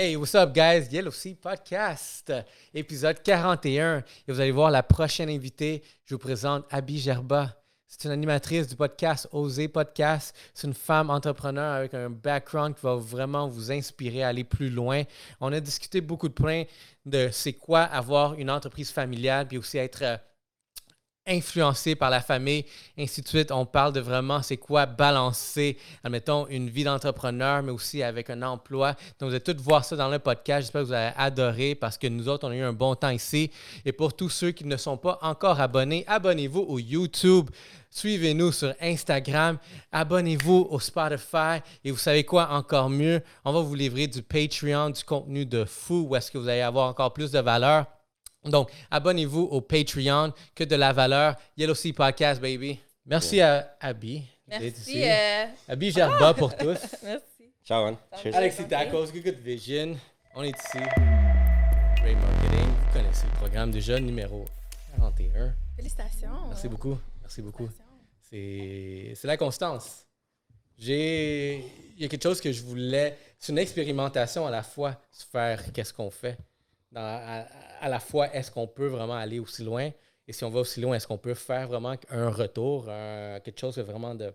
Hey, what's up, guys? Yellow Sea Podcast, épisode 41. Et vous allez voir la prochaine invitée. Je vous présente Abby Gerba. C'est une animatrice du podcast Oser Podcast. C'est une femme entrepreneur avec un background qui va vraiment vous inspirer à aller plus loin. On a discuté beaucoup de points de c'est quoi avoir une entreprise familiale, puis aussi être euh, influencé par la famille, ainsi de suite. On parle de vraiment c'est quoi balancer, admettons, une vie d'entrepreneur, mais aussi avec un emploi. Donc, vous allez tous voir ça dans le podcast. J'espère que vous allez adorer parce que nous autres, on a eu un bon temps ici. Et pour tous ceux qui ne sont pas encore abonnés, abonnez-vous au YouTube. Suivez-nous sur Instagram, abonnez-vous au Spotify et vous savez quoi? Encore mieux, on va vous livrer du Patreon, du contenu de fou où est-ce que vous allez avoir encore plus de valeur. Donc, abonnez-vous au Patreon, que de la valeur. Yellow Sea Podcast, baby. Merci à Abby. Merci. euh, Abby Gerba pour tous. Merci. Ciao, Anne. Cheers. Alexis Tacos, Good Vision. On est ici. Ray Marketing. Vous connaissez le programme déjà, numéro 41. Félicitations. Merci beaucoup. Merci beaucoup. C'est la constance. J'ai. Il y a quelque chose que je voulais. C'est une expérimentation à la fois sur faire qu'est-ce qu'on fait. Dans- à, à la fois, est-ce qu'on peut vraiment aller aussi loin? Et si on va aussi loin, est-ce qu'on peut faire vraiment un retour, un- quelque chose de vraiment de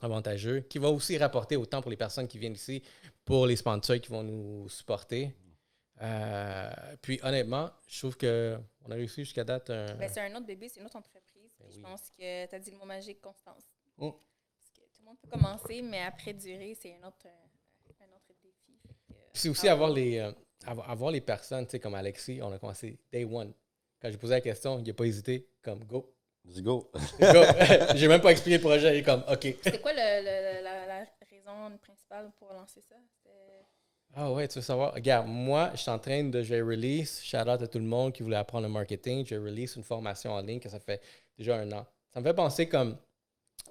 avantageux, qui va aussi rapporter autant pour les personnes qui viennent ici, pour les sponsors qui vont nous supporter? Euh, puis honnêtement, je trouve qu'on a réussi jusqu'à date un. Ben, c'est un autre bébé, c'est une autre entreprise. Ben oui. Je pense que tu as dit le mot magique, constance. Mm. Parce que tout le monde peut commencer, mais après durer, c'est un autre, euh, un autre défi. C'est aussi ah, avoir les, euh, avoir, les personnes, tu sais, comme Alexis, on a commencé day one. Quand j'ai posé la question, il n'a pas hésité, comme go. Let's go. Go. j'ai même pas expliqué le projet, il est comme OK. C'est quoi le, le- la, la raison principale pour lancer ça? Ah ouais, tu veux savoir? Regarde, moi, je suis en train de, je vais release, shout out à tout le monde qui voulait apprendre le marketing, je release une formation en ligne que ça fait déjà un an. Ça me fait penser comme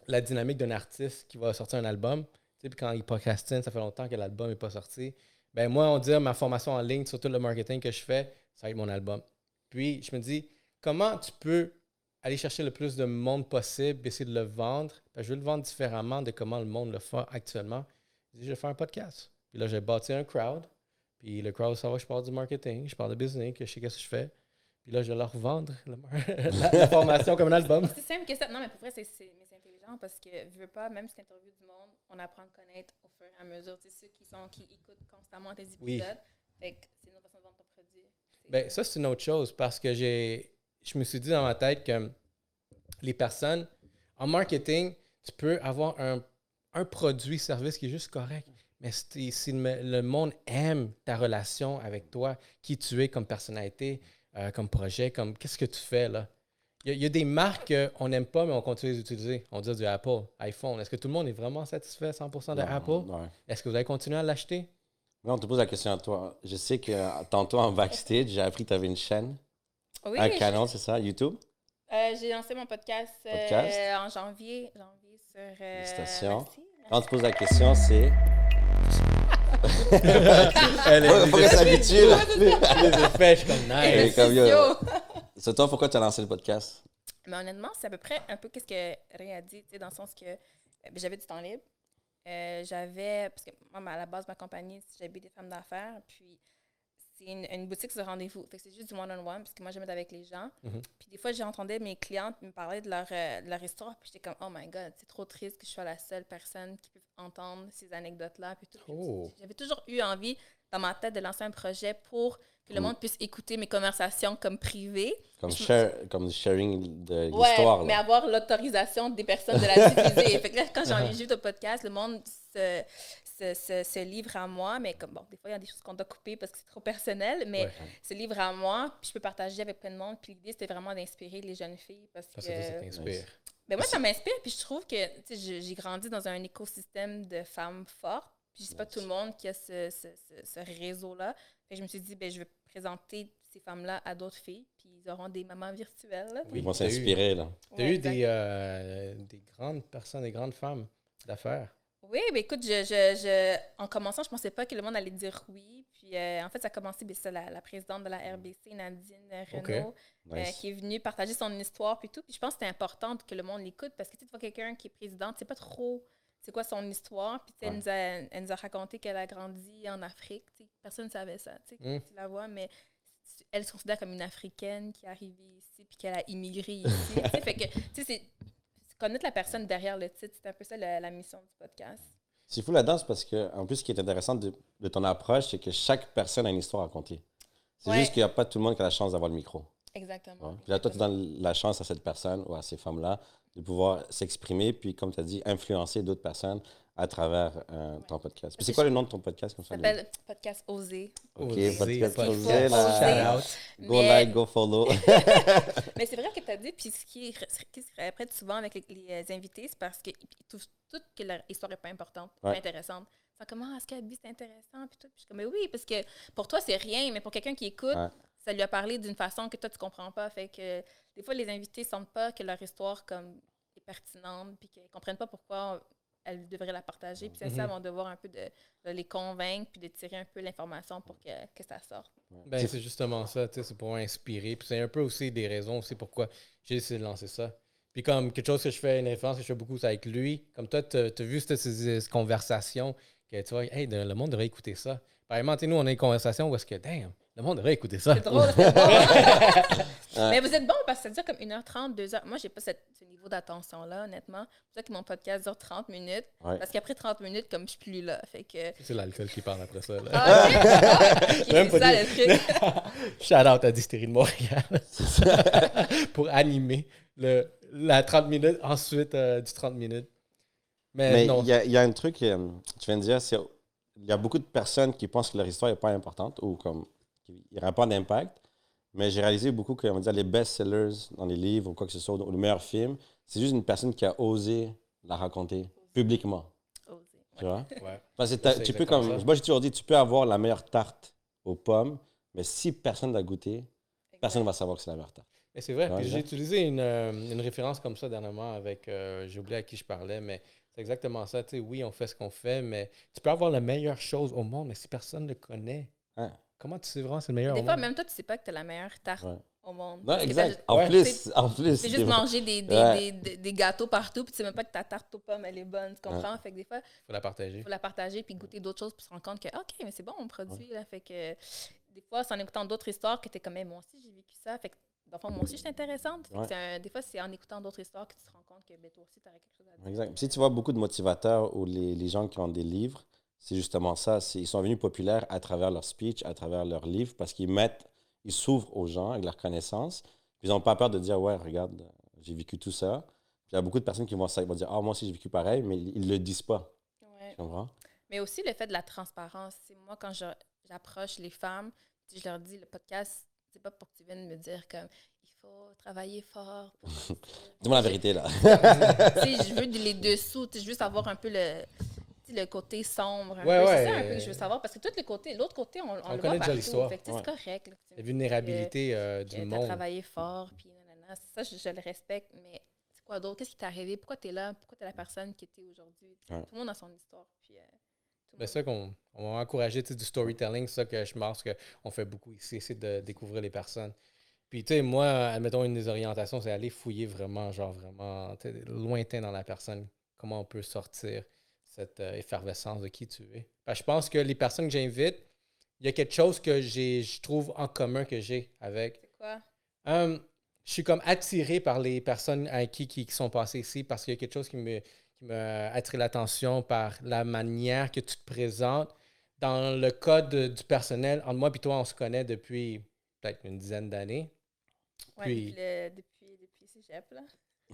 la dynamique d'un artiste qui va sortir un album. Tu sais, puis quand il procrastine, ça fait longtemps que l'album n'est pas sorti. Ben moi, on dit ma formation en ligne sur tout le marketing que je fais, ça va être mon album. Puis je me dis, comment tu peux aller chercher le plus de monde possible, essayer de le vendre? Ben, je veux le vendre différemment de comment le monde le fait actuellement. Je dis, je vais faire un podcast. Puis là, j'ai bâti un crowd. Puis le crowd, ça va, je parle du marketing, je parle de business, que je sais qu'est-ce que je fais. Puis là, je vais leur vendre le la, la formation comme un album. C'est simple que ça. Non, mais pour vrai, c'est intelligent parce que, je veux pas, même si tu interviews du monde, on apprend à connaître au fur et à mesure. Tu sais, ceux qui, sont, qui écoutent constamment tes épisodes. Oui. Fait que c'est une autre façon de vendre ton produit. Ben, ça, c'est une autre chose parce que j'ai, je me suis dit dans ma tête que les personnes, en marketing, tu peux avoir un, un produit, service qui est juste correct. Mais si, le monde aime ta relation avec toi, qui tu es comme personnalité, euh, comme projet, comme qu'est-ce que tu fais là? Il y, a- il y a des marques qu'on n'aime pas, mais on continue de les utiliser. On dit du Apple, iPhone. Est-ce que tout le monde est vraiment satisfait 100% de Non, Apple? Est-ce que vous allez continuer à l'acheter? Mais on te pose la question à toi. Je sais que euh, tantôt en backstage, j'ai appris que tu avais une chaîne, Oui, un canal, c'est ça, YouTube? Euh, j'ai lancé mon podcast, euh, en janvier, janvier sur. Euh, Félicitations. merci. Quand on te pose la question, c'est? Elle Faut faut qu'elle s'habitue, là. les effets, je suis comme Elle nice. est comme, yo. Yo. C'est toi, pourquoi tu as lancé le podcast? Mais honnêtement, c'est à peu près un peu qu'est-ce que Ray a dit, tu sais, dans le sens que euh, ben, j'avais du temps libre. Euh, j'avais, parce que moi, à la base, ma compagnie, j'habite des femmes d'affaires, puis c'est une, une boutique sur rendez-vous. Fait que c'est juste du one-on-one, parce que moi, j'aime être avec les gens. Mhm. Puis des fois, j'entendais mes clientes me parler de leur, euh, de leur histoire, puis j'étais comme, oh my god, c'est trop triste que je sois la seule personne qui peut entendre ces anecdotes-là. Oh. J'avais toujours eu envie, dans ma tête, de lancer un projet pour que le Mm. monde puisse écouter mes conversations comme privées. Comme, share, comme sharing de Ouais, l'histoire, mais là. avoir l'autorisation des personnes de la diffuser. fait que là, quand j'ai enregistré le podcast, le monde se, se livre à moi, mais comme bon, des fois, il y a des choses qu'on doit couper parce que c'est trop personnel, mais Ouais. se livre à moi, puis je peux partager avec plein de monde. Puis l'idée, c'était vraiment d'inspirer les jeunes filles parce que. Ça, t'inspire. Ben moi, ça m'inspire, puis je trouve que tu sais, j'ai grandi dans un écosystème de femmes fortes, puis c'est pas tout le monde qui a ce, ce, ce, ce réseau-là. Je me suis dit, ben, je vais présenter ces femmes-là à d'autres filles, puis ils auront des mamans virtuelles. là. Oui, Ils vont s'inspirer, là. Tu as Ouais, eu des, euh, des grandes personnes, des grandes femmes d'affaires? Oui, ben écoute, je, je, je, en commençant, je pensais pas que le monde allait dire oui. Puis euh, en fait, ça a commencé, c'est la, la présidente de la RBC, Nadine. Renault, euh, Nice. qui est venue partager son histoire puis tout. Puis je pense que c'est important que le monde l'écoute parce que tu vois quelqu'un qui est présidente, c'est pas trop c'est quoi son histoire. Puis elle, nous a, elle nous a raconté qu'elle a grandi en Afrique. tu sais. Personne ne savait ça. tu sais, Mm. Tu la vois, mais elle se considère comme une Africaine qui est arrivée ici puis qu'elle a immigré ici. tu sais. fait que, connaître la personne derrière le titre. C'est un peu ça la, la mission du podcast. C'est fou là-dedans, c'est parce que, en plus, ce qui est intéressant de, de ton approche, c'est que chaque personne a une histoire à raconter. C'est Ouais. juste qu'il n'y a pas tout le monde qui a la chance d'avoir le micro. Exactement. Ouais. Puis là, toi, tu donnes la chance à cette personne ou à ces femmes-là de pouvoir s'exprimer, puis, comme tu as dit, influencer d'autres personnes à travers euh, ton podcast. Puis c'est quoi le nom de ton podcast comme Ça s'appelle Podcast Osé. Ok, podcast. Osé, là. Shout out. Go Mais- like, go follow. Mais c'est vrai que tu as dit, puis ce qui, répète souvent avec les, les invités, c'est parce qu'ils trouvent toutes que leur histoire n'est pas importante, Ouais. pas intéressante. Ils sont comme, ah, est-ce qu'Abby, c'est intéressant? Puis tout. Puis je suis comme, mais oui, parce que pour toi, c'est rien, mais pour quelqu'un qui écoute, Ouais. ça lui a parlé d'une façon que toi, tu comprends pas. Fait que des fois, les invités sentent pas que leur histoire comme, est pertinente, puis qu'ils comprennent pas pourquoi elles devraient la partager. Puis c'est ça Mhm. mon devoir un peu de, de les convaincre, puis de tirer un peu l'information pour que, que ça sorte. Ben, c'est justement ça, tu sais, c'est pour inspirer. Puis c'est un peu aussi des raisons aussi pourquoi j'ai décidé de lancer ça. Puis comme quelque chose que je fais, une influence que je fais beaucoup, c'est avec lui. Comme toi, tu as vu cette, ces, ces conversations que tu vois, hey, le monde devrait écouter ça. Par exemple, tu sais, nous, on a une conversation où est-ce que, damn, le monde devrait écouter ça. C'est drôle, c'est. Mais vous êtes bon parce que ça dure comme 1h30, 2h. Moi, j'ai pas cette- ce niveau d'attention-là, honnêtement. C'est pour ça que mon podcast dure 30 minutes. Ouais. Parce qu'après 30 minutes, comme je suis plus là. Fait que. C'est l'alcool qui parle après ça. Là. Ah. Ah, ok, Même c'est pas ça dit. le truc. Shout out à Distillerie de Montréal pour animer le, la 30 minutes, ensuite euh, du 30 minutes. Mais, Mais non, il y a, il y a un truc, euh, tu viens de dire, c'est il y a beaucoup de personnes qui pensent que leur histoire n'est pas importante ou comme qu'il n'y aura pas d'impact. Mais j'ai réalisé beaucoup que on va dire, les best-sellers dans les livres ou quoi que ce soit, ou le meilleur film, c'est juste une personne qui a osé la raconter publiquement. Oser. Tu vois? Ouais. Parce que tu peux comme, ça. moi j'ai toujours dit, tu peux avoir la meilleure tarte aux pommes, mais si personne l'a goûté, personne ne va savoir que c'est la meilleure tarte. Mais c'est vrai. J'ai utilisé une, euh, une référence comme ça dernièrement avec. euh, j'ai oublié à qui je parlais, mais c'est exactement ça. Tu sais, oui, on fait ce qu'on fait, mais tu peux avoir la meilleure chose au monde, mais si personne ne le connaît, Ouais. comment tu sais vraiment que c'est le meilleur Des au fois, monde? même toi, tu sais pas que tu as la meilleure tarte Ouais. au monde. Non, exact. En Ouais. plus, en plus. C'est juste manger des, des, Ouais. des, des- des gâteaux partout, puis tu sais même pas que ta tarte aux pommes, elle est bonne. Tu comprends? Fait que des fois, il faut la partager. faut la partager, puis goûter d'autres choses, puis se rendre compte que, OK, mais c'est bon, on produit. Là, fait que des fois, c'est en écoutant d'autres histoires que tu es comme, Mais moi aussi, j'ai vécu ça. Fait que, dans le fond, moi aussi, je suis intéressante. Ouais. un- des fois, c'est en écoutant d'autres histoires que tu te rends compte que ben, toi aussi, tu aurais quelque chose à dire. Exact. Si tu vois beaucoup de motivateurs ou les, les gens qui ont des livres, c'est justement ça. Ils sont devenus populaires à travers leur speech, à travers leurs livres, parce qu'ils mettent, ils s'ouvrent aux gens avec leurs connaissances. Ils n'ont pas peur de dire, ouais, regarde, j'ai vécu tout ça. Il y a beaucoup de personnes qui vont, vont dire, ah, moi aussi j'ai vécu pareil, mais ils ne le disent pas. Ouais. Tu comprends? Mais aussi le fait de la transparence. C'est moi, quand j'approche les femmes, je leur dis, le podcast, c'est pas pour que tu viennes me dire comme, il faut travailler fort. pour. Dis-moi la vérité, là. tu sais, je veux les dessous, tu sais, je veux savoir un peu le, le côté sombre. un Ouais, peu. ouais. C'est ça un peu que je veux savoir, parce que tout le côté, l'autre côté, on, on, On le connaît voit déjà partout. l'histoire. Ouais. C'est correct. là, La vulnérabilité euh, du tu as monde. travaillé fort, puis nanana. Ça, je, je le respecte, mais c'est quoi d'autre? Qu'est-ce qui t'est arrivé? Pourquoi tu es là? Pourquoi tu es la personne qui était aujourd'hui? Tout le monde a son histoire. Puis, euh, c'est ça qu'on on va encourager du storytelling, c'est ça que je pense qu'on fait beaucoup ici, c'est de découvrir les personnes. Puis, tu sais, moi, admettons, une des orientations, c'est aller fouiller vraiment, genre vraiment lointain dans la personne, comment on peut sortir cette euh, effervescence de qui tu es. Parce que je pense que les personnes que j'invite, il y a quelque chose que je trouve en commun que j'ai avec. C'est quoi? Hum, je suis comme attiré par les personnes à qui, qui, qui sont passées ici parce qu'il y a quelque chose qui me, qui m'a attiré l'attention par la manière que tu te présentes. Dans le cas de- du personnel, entre moi et toi, on se connaît depuis peut-être une dizaine d'années. Ouais, Puis- depuis, le, depuis, depuis Cégep, là.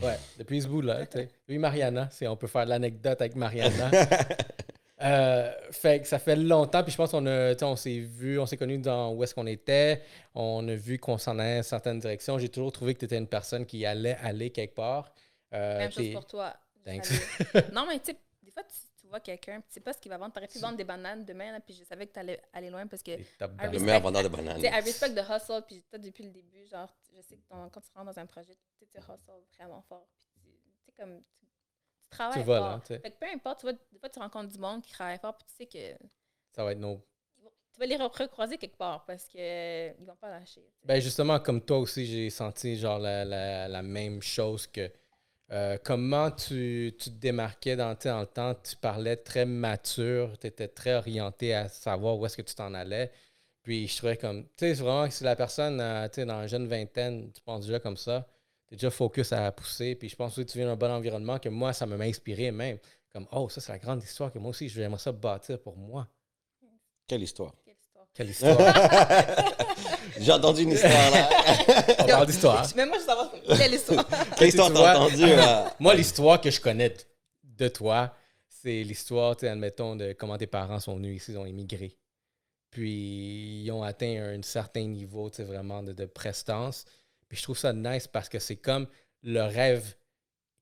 Ouais, depuis ce bout-là. Oui, Mariana, c'est- on peut faire l'anecdote avec Mariana. Euh, fait que ça fait longtemps, puis je pense qu'on a, tu sais, on s'est vu, on s'est connus dans où est-ce qu'on était, on a vu qu'on s'en allait dans certaines directions. J'ai toujours trouvé que tu étais une personne qui allait aller quelque part. Euh, Même chose pour toi. Thanks. Non, mais tu sais, des fois, tu, tu vois quelqu'un, tu sais pas ce qu'il va vendre. T'aurais pu vendre des bananes demain, là, puis je savais que tu allais aller loin parce que, tu Le meilleur vendeur de bananes. sais, I respect the hustle, puis toi, depuis le début, genre, je sais que ton- quand tu rentres dans un projet, tu sais, tu hustle vraiment fort. Puis tu tu sais, comme, tu, tu travailles Tu vas fort. là, tu. Fait que peu importe, tu vois, des fois, tu rencontres du monde qui travaille fort, puis tu sais que Ça va être nos. tu vas les recroiser quelque part parce qu'ils ne vont pas lâcher. tu. Ben justement, comme toi aussi, j'ai senti genre la, la- la même chose que Euh, comment tu, te démarquais dans, le temps? Tu parlais très mature, tu étais très orienté à savoir où est-ce que tu t'en allais. Puis je trouvais comme, tu sais, vraiment que si la personne, euh, tu sais, dans la jeune vingtaine, tu penses déjà comme ça, tu es déjà focus à pousser. Puis je pense que tu viens d'un bon environnement que moi, ça m'a inspiré même. Comme, oh, ça, c'est la grande histoire que moi aussi, j'aimerais ça bâtir pour moi. Quelle histoire? Quelle histoire. J'ai entendu une histoire là. On parle d'histoire. Mais moi, je veux savoir quelle histoire. Quelle histoire t'as vois- entendu là? Moi, l'histoire que je connais de- de toi, c'est l'histoire, tu sais, admettons, de comment tes parents sont venus ici, ils ont immigré. Puis, ils ont atteint un certain niveau, tu sais, vraiment de, de prestance. Puis, je trouve ça nice parce que c'est comme le rêve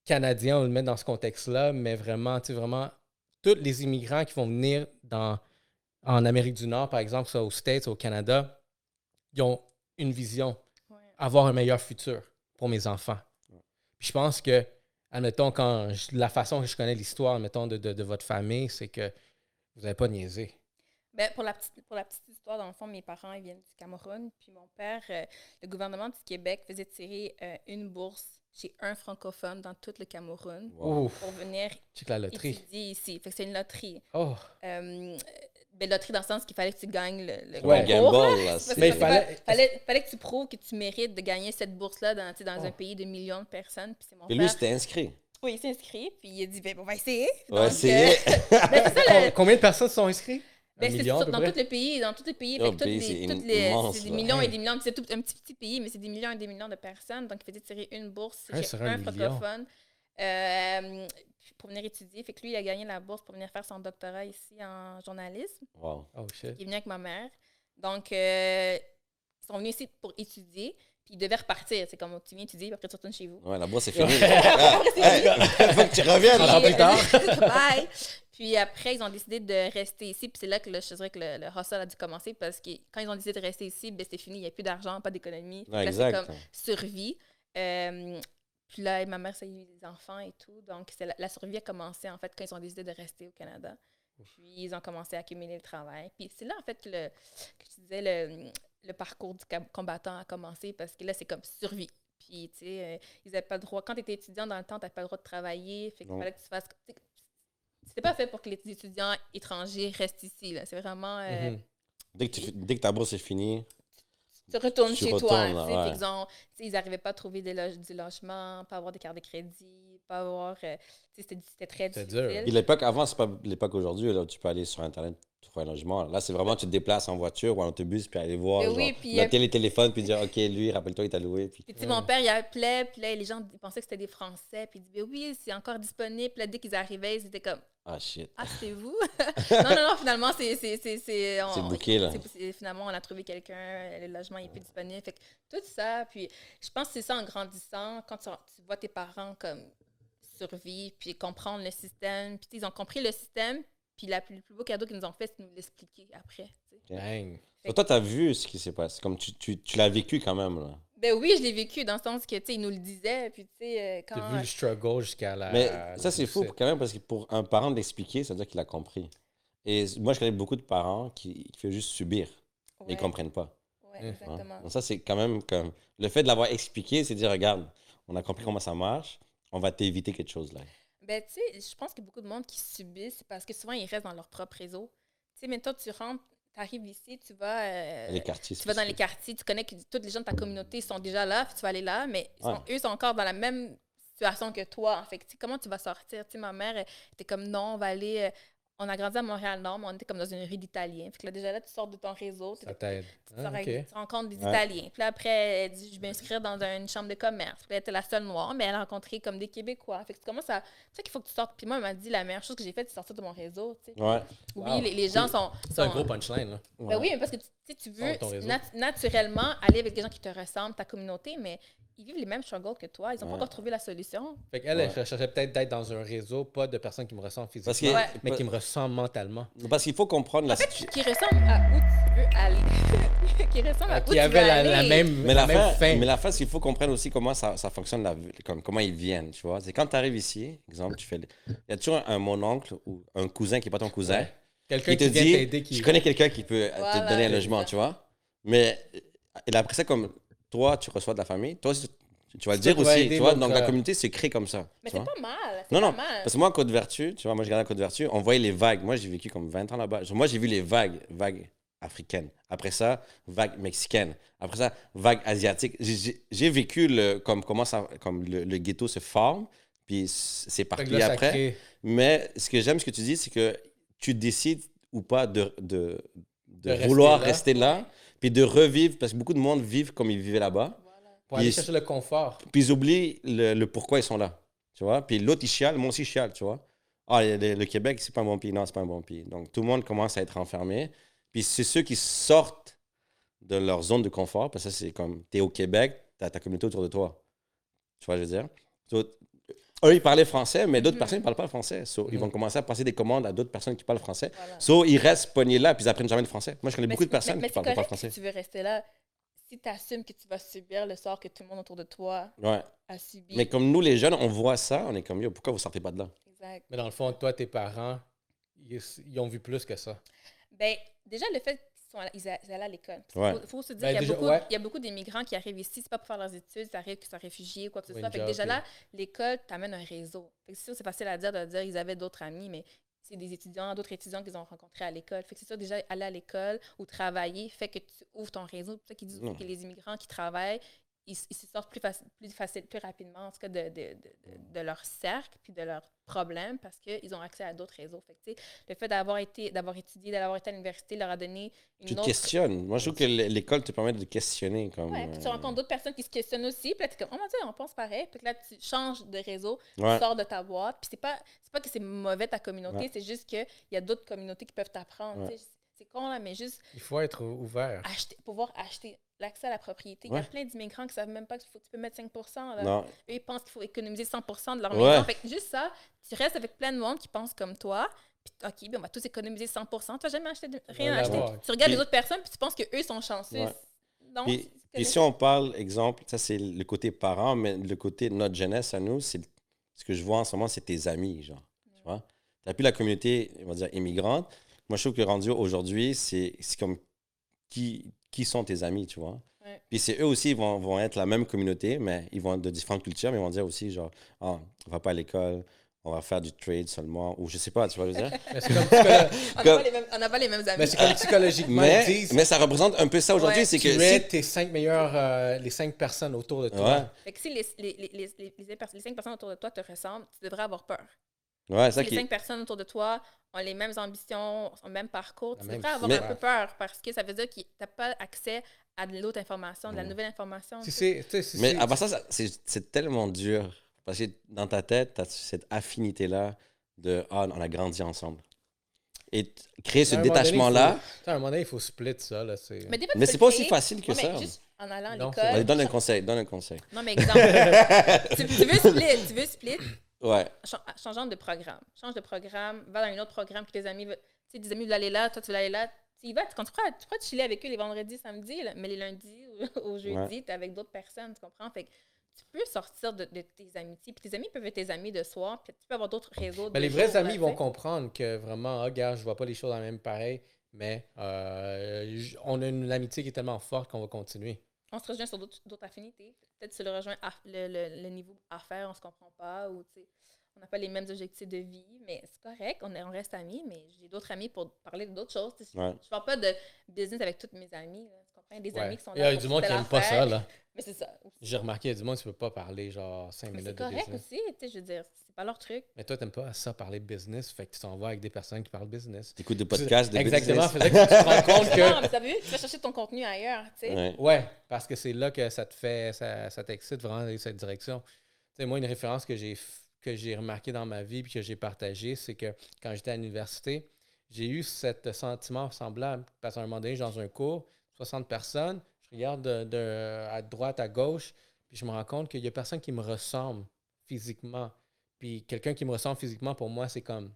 canadien, on le met dans ce contexte-là, mais vraiment, tu sais, vraiment, tous les immigrants qui vont venir dans, en Amérique du Nord, par exemple, soit aux States, au Canada, ils ont une vision Ouais. avoir un meilleur futur pour mes enfants. Puis je pense que, admettons, quand je- la façon que je connais l'histoire, admettons, de, de, de votre famille, c'est que vous n'avez pas niaisé. Ben, pour, la petite, pour la petite histoire, dans le fond, mes parents ils viennent du Cameroun. Puis mon père, euh, le gouvernement du Québec faisait tirer euh, une bourse chez un francophone dans tout le Cameroun Wow. Pour venir check la loterie. étudier ici. Fait que c'est une loterie. Oh, Euh, ben, loterie dans le sens qu'il fallait que tu gagnes le, le Ouais, concours, gamble là. Mais il c'est fallait- fallait, fallait que tu prouves que tu mérites de gagner cette bourse-là dans, dans Oh. un pays de millions de personnes. Puis c'est mon Et lui, c'était inscrit. Oui, il s'est inscrit. Puis il a dit, ben, on va essayer. Ben, le- combien de personnes sont inscrites? Ben, c'est dans près? tous les pays, dans tous les pays, Oh, le pays, les- c'est des millions et des millions, c'est tout un petit petit pays, mais c'est des millions et des millions de personnes, donc il faisait tirer une bourse Un un francophone euh, pour venir étudier. Fait que lui, il a gagné la bourse pour venir faire son doctorat ici en journalisme. Wow. Oh shit. Il est venu avec ma mère. Donc, euh, ils sont venus ici pour étudier, puis ils devaient repartir. C'est comme tu viens étudier, puis après tu retournes chez vous. Ouais, la bourse, c'est fini. Ah, hey, faut que tu reviennes. Alors, plus tard. Bye. Puis après, ils ont décidé de rester ici. Puis c'est là que le, je dirais que le, le hustle a dû commencer parce que quand ils ont décidé de rester ici, ben, c'était fini. Il n'y a plus d'argent, pas d'économie. Ouais, Là, c'est exact. comme survie. Euh, puis là, ma mère, ça a eu des enfants et tout. Donc, la, la survie a commencé, en fait, quand ils ont décidé de rester au Canada. Puis, ils ont commencé à accumuler le travail. Puis, c'est là, en fait, que, le, que tu disais, le, le parcours du combattant a commencé parce que là, c'est comme survie. Puis, tu sais, euh, ils n'avaient pas le droit. Quand tu étais étudiant dans le temps, tu n'avais pas le droit de travailler. Fait qu'il Non. fallait que tu fasses. tu sais, C'était pas fait pour que les étudiants étrangers restent ici. C'est vraiment. euh, Mhm. Dès que, tu- dès que ta bourse est finie, tu retournes Tu chez retournes, toi. là, ouais. ils n'arrivaient pas à trouver des loge- du logement, pas avoir des cartes de crédit, pas avoir. euh, C'était très C'était difficile. dur. L'époque avant, c'est pas l'époque aujourd'hui. Là, où tu peux aller sur Internet trouver un logement. Là, c'est vraiment, tu te déplaces en voiture ou en autobus, puis aller voir, genre, oui, puis, noter euh, les téléphones, puis dire, OK, lui, rappelle-toi, il t'a loué. Puis... Mon père, il appelait, puis là, les gens ils pensaient que c'était des Français, puis il disait, oui, c'est encore disponible. Là, dès qu'ils arrivaient, ils étaient comme, Ah, shit. ah, c'est vous? non, non, non, finalement, c'est. C'est booké, là. Finalement, on a trouvé quelqu'un, le logement n'est plus disponible. Fait que tout ça, puis je pense que c'est ça en grandissant, quand tu, tu vois tes parents comme survivre, puis comprendre le système, puis ils ont compris le système, puis la plus- le plus beau cadeau qu'ils nous ont fait, c'est de nous l'expliquer après. Dang. Toi, tu as vu ce qui s'est passé? Comme tu, tu, tu l'as vécu quand même. Là. Ben oui, je l'ai vécu dans le sens que, tu sais, ils nous le disaient, puis tu sais, euh, quand... T'as vu le struggle jusqu'à la. Mais ça, c'est fou quand même parce que pour un parent de l'expliquer, ça veut dire qu'il a compris. Et moi, je connais beaucoup de parents qui, qui font juste subir. Ils Ouais, ne comprennent pas. ouais, Hein? hein. exactement. Donc ça, c'est quand même comme. Le fait de l'avoir expliqué, c'est dire, regarde, on a compris comment ça marche, on va t'éviter quelque chose là. Ben, tu sais, je pense que beaucoup de monde qui subissent, c'est parce que souvent, ils restent dans leur propre réseau. Tu sais, mais toi, tu rentres, tu arrives ici, tu vas, euh, Les quartiers. tu vas dans les quartiers, tu connais que toutes les gens de ta communauté sont déjà là, puis tu vas aller là, mais sont- eux sont encore dans la même situation que toi. En fait, comment tu vas sortir? Tu sais, ma mère était comme, non, on va aller... on a grandi à Montréal-Nord, mais on était comme dans une rue d'Italiens. Fait que là, déjà là, tu sors de ton réseau, tu Ça t'aide. tu, Ah, sors tu rencontres des Ouais. Italiens. Puis là, après, elle dit, je vais m'inscrire dans un- une chambre de commerce. Puis là, elle était la seule noire, mais elle a rencontré comme des Québécois. Fait que tu commences à... C'est ça qu'il faut que tu sortes. Puis moi, elle m'a dit, la meilleure chose que j'ai faite, c'est sortir de mon réseau. tu sais. Ouais. Oui, Wow. les, les gens sont... C'est un sont- gros punchline, là. ben oui, mais parce que tu, tu sais, tu veux nat- naturellement aller avec des gens qui te ressemblent, ta communauté, mais ils vivent les mêmes struggles que toi. Ils n'ont Ouais. pas encore trouvé la solution. Fait qu'elle, Ouais. elle cherchait peut-être d'être dans un réseau, pas de personnes qui me ressemblent physiquement, Parce que- Ouais. mais qui me ressemblent mentalement. Parce qu'il faut comprendre la En fait, situation. qui ressemble à où tu veux aller. qui ressemble à où Qui tu veux avait la, aller. la même, Mais la la, même fin, fin. mais la fin, c'est qu'il faut comprendre aussi comment ça, ça fonctionne, la, comme, comment ils viennent, tu vois. C'est quand tu arrives ici, exemple, tu fais... Il y a toujours un, mon oncle ou un cousin qui n'est pas ton cousin, Ouais. Quelqu'un qui te dit, t'aider, qui... je connais quelqu'un qui peut te donner un logement, ça. tu vois. Mais et après ça, comme toi, tu reçois de la famille, toi Tu, vas le dire aussi. Tu vois, donc la euh, communauté, c'est créé comme ça. Mais c'est pas mal. Non, non, mal. Parce que moi, à Côte-Vertu, tu vois, moi, je regardais à Côte-Vertu, on voyait les vagues. Moi, j'ai vécu comme 20 ans là-bas. Moi, j'ai vu les vagues, vagues africaines. Après ça, vagues mexicaines. Après ça, vagues asiatiques. J'ai- vécu le, comme, comment ça, comme le, le ghetto se forme, puis c'est parti après. crée- Mais ce que j'aime, ce que tu dis, c'est que tu décides ou pas de, de, de De rester vouloir là. rester là, puis de revivre, parce que beaucoup de monde vivent comme ils vivaient là-bas, Voilà. Pour aller chercher le confort. puis ils oublient le, le pourquoi ils sont là. Tu vois? Puis l'autre, il chiale, moi aussi, je chiale, tu vois? Ah, le, le- Québec, c'est pas un bon pays. Non, c'est pas un bon pays. Donc, tout le monde commence à être enfermé. Puis c'est ceux qui sortent de leur zone de confort, parce que ça, c'est comme, t'es au Québec, t'as ta communauté autour de toi. Tu vois, je veux dire? So, eux, ils parlaient français, mais d'autres Mhm. personnes ne parlent pas français. So, Ils Mhm. vont commencer à passer des commandes à d'autres personnes qui parlent français. Voilà. So, ils restent pognés là, puis ils apprennent jamais le français. Moi, je connais Mais beaucoup de personnes mais- qui mais parlent pas français. Si tu veux rester là, si tu assumes que tu vas subir le sort que tout le monde autour de toi Ouais. a subi. Mais comme nous, les jeunes, on voit ça, on est comme, yo, pourquoi vous sortez pas de là? Exact. Mais dans le fond, toi, tes parents, ils, ils ont vu plus que ça. Ben, déjà, le fait sont à- ils ils allaient à l'école. Il Ouais. faut, faut se dire Ben, qu'il y, a déjà, beaucoup- ouais. il y a beaucoup d'immigrants qui arrivent ici, c'est pas pour faire leurs études, ça arrive qu'ils sont réfugiés ou quoi que ce soit. Fait que déjà là, l'école t'amène un réseau. C'est sûr, c'est facile à dire de dire ils avaient d'autres amis, mais c'est des étudiants, d'autres étudiants qu'ils ont rencontrés à l'école. Fait que c'est sûr, déjà, aller à l'école ou travailler fait que tu ouvres ton réseau. C'est pour ça qu'ils disent que les immigrants qui travaillent, ils, ils se sortent plus, faci- plus, facile, plus rapidement, en tout cas, de, de, de, de- leur cercle puis de leurs problèmes parce qu'ils ont accès à d'autres réseaux. Fait que, tu sais, le fait d'avoir été, d'avoir étudié, d'avoir été à l'université leur a donné une Tu te autre... questionnes. Moi, je trouve que l'école te permet de te questionner. Comme, Ouais, puis tu euh, rencontres d'autres personnes qui se questionnent aussi, puis là, comme, oh mon Dieu, on pense pareil. Puis là, tu changes de réseau, ouais. tu sors de ta boîte. Puis c'est pas, c'est pas que c'est mauvais ta communauté, Ouais. c'est juste qu'il y a d'autres communautés qui peuvent t'apprendre. Tu. C'est con, là, mais juste Il faut être ouvert. acheter, pouvoir acheter l'accès à la propriété. Il y a plein d'immigrants qui savent même pas que tu peux mettre 5 là. Non, Eux, ils pensent qu'il faut économiser 100% de leur Ouais. maison. Fait que juste ça, tu restes avec plein de monde qui pense comme toi. Puis, OK, ben, on va tous économiser 100 Tu n'as jamais acheté de- rien acheté. ouais. Tu regardes Puis- les autres personnes, puis tu penses qu'eux sont chanceux. Ouais. Donc, Puis, si on parle, exemple, ça c'est le côté parent, mais le côté de notre jeunesse à nous, c'est ce que je vois en ce moment, c'est tes amis, genre. Tu vois? Tu plus la communauté, on va dire, immigrante. Moi, je trouve que rendu aujourd'hui, c'est comme qui, qui sont tes amis, tu vois? Ouais. Puis c'est eux aussi, ils vont, vont être la même communauté, mais ils vont être de différentes cultures, mais ils vont dire aussi, genre, ah, on va pas à l'école, on va faire du trade seulement, ou je sais pas, tu vois, je veux dire? Comme On n'a pas, les mêmes- on n'a pas les mêmes amis. mais c'est comme psychologiquement, mais, ils disent mais ça représente un peu ça aujourd'hui, Ouais. c'est tu que es si- tes cinq meilleurs, euh, les cinq personnes autour de toi. Ouais. Fait que si les, les, les, les, les, les pers- les cinq personnes autour de toi te ressemblent, tu devrais avoir peur. Ouais, ça les qui. cinq personnes autour de toi ont les mêmes ambitions, ont le même parcours, tu devrais avoir Mais- un peu peur parce que ça veut dire que tu n'as pas accès à de l'autre information, de la Mm. nouvelle information. Si tu sais. c'est, tu sais, si Mais c'est- avant ça, ça- c'est c'est tellement dur. Parce que dans ta tête, tu as cette affinité-là de Ah, on a grandi ensemble. Et créer ce À détachement-là, à un moment donné, il faut split ça. Là. Mais, c'est pas aussi facile que Ouais, mais ça. juste en allant à l'école. Donne un conseil, donne un conseil. Non, mais exemple, tu, tu veux split, tu veux split, Ouais, cha- changeons de programme. Change de programme, va dans un autre programme que tes amis veulent. Tu sais, des amis veulent aller là, toi, tu veux aller là. Tu y vas, tu, quand tu pourras, tu pourras chiller avec eux les vendredis, samedis, là, mais les lundis ou jeudi, tu es avec d'autres personnes, tu comprends? Fait que tu peux sortir de, de tes amitiés. Puis tes amis peuvent être tes amis de soir, puis tu peux avoir d'autres réseaux. Mais de les vrais amis là, vont comprendre que vraiment, ah, gars, je vois pas les choses dans la même pareil, mais euh, on a une amitié qui est tellement forte qu'on va continuer. On se rejoint sur d'autres d'autres affinités. Peut-être tu le rejoins à le, le- le niveau affaires, on se comprend pas, ou tu sais, on n'a pas les mêmes objectifs de vie, mais c'est correct, on, est- on reste amis, mais j'ai d'autres amis pour parler d'autres choses. Je ne parle pas de business avec tous mes amis, là, tu comprends? Des Ouais. amis qui sont Il y a du monde qui n'aime pas ça. là. Mais c'est ça. J'ai remarqué, il y a du monde qui ne peut pas parler genre 5 Mais c'est minutes de correct business. aussi, tu sais, je veux dire, c'est pas leur truc. Mais toi, tu n'aimes pas ça parler business, fait que tu t'en vas avec des personnes qui parlent business. tu écoutes des podcasts de Exactement, business. faisait que tu te rends compte Non, que. mais t'as vu, tu vas chercher ton contenu ailleurs, tu sais. Ouais. Ouais, parce que c'est là que ça te fait, ça, ça t'excite vraiment dans cette direction. Tu sais, moi, une référence que j'ai que j'ai remarqué dans ma vie puis que j'ai partagé, c'est que quand j'étais à l'université, j'ai eu cet sentiment semblable. Parce qu'à un moment donné, dans un cours, 60 personnes, je regarde de, de- à droite, à gauche, puis je me rends compte qu'il y a personne qui me ressemble physiquement. Puis quelqu'un qui me ressemble physiquement, pour moi, c'est comme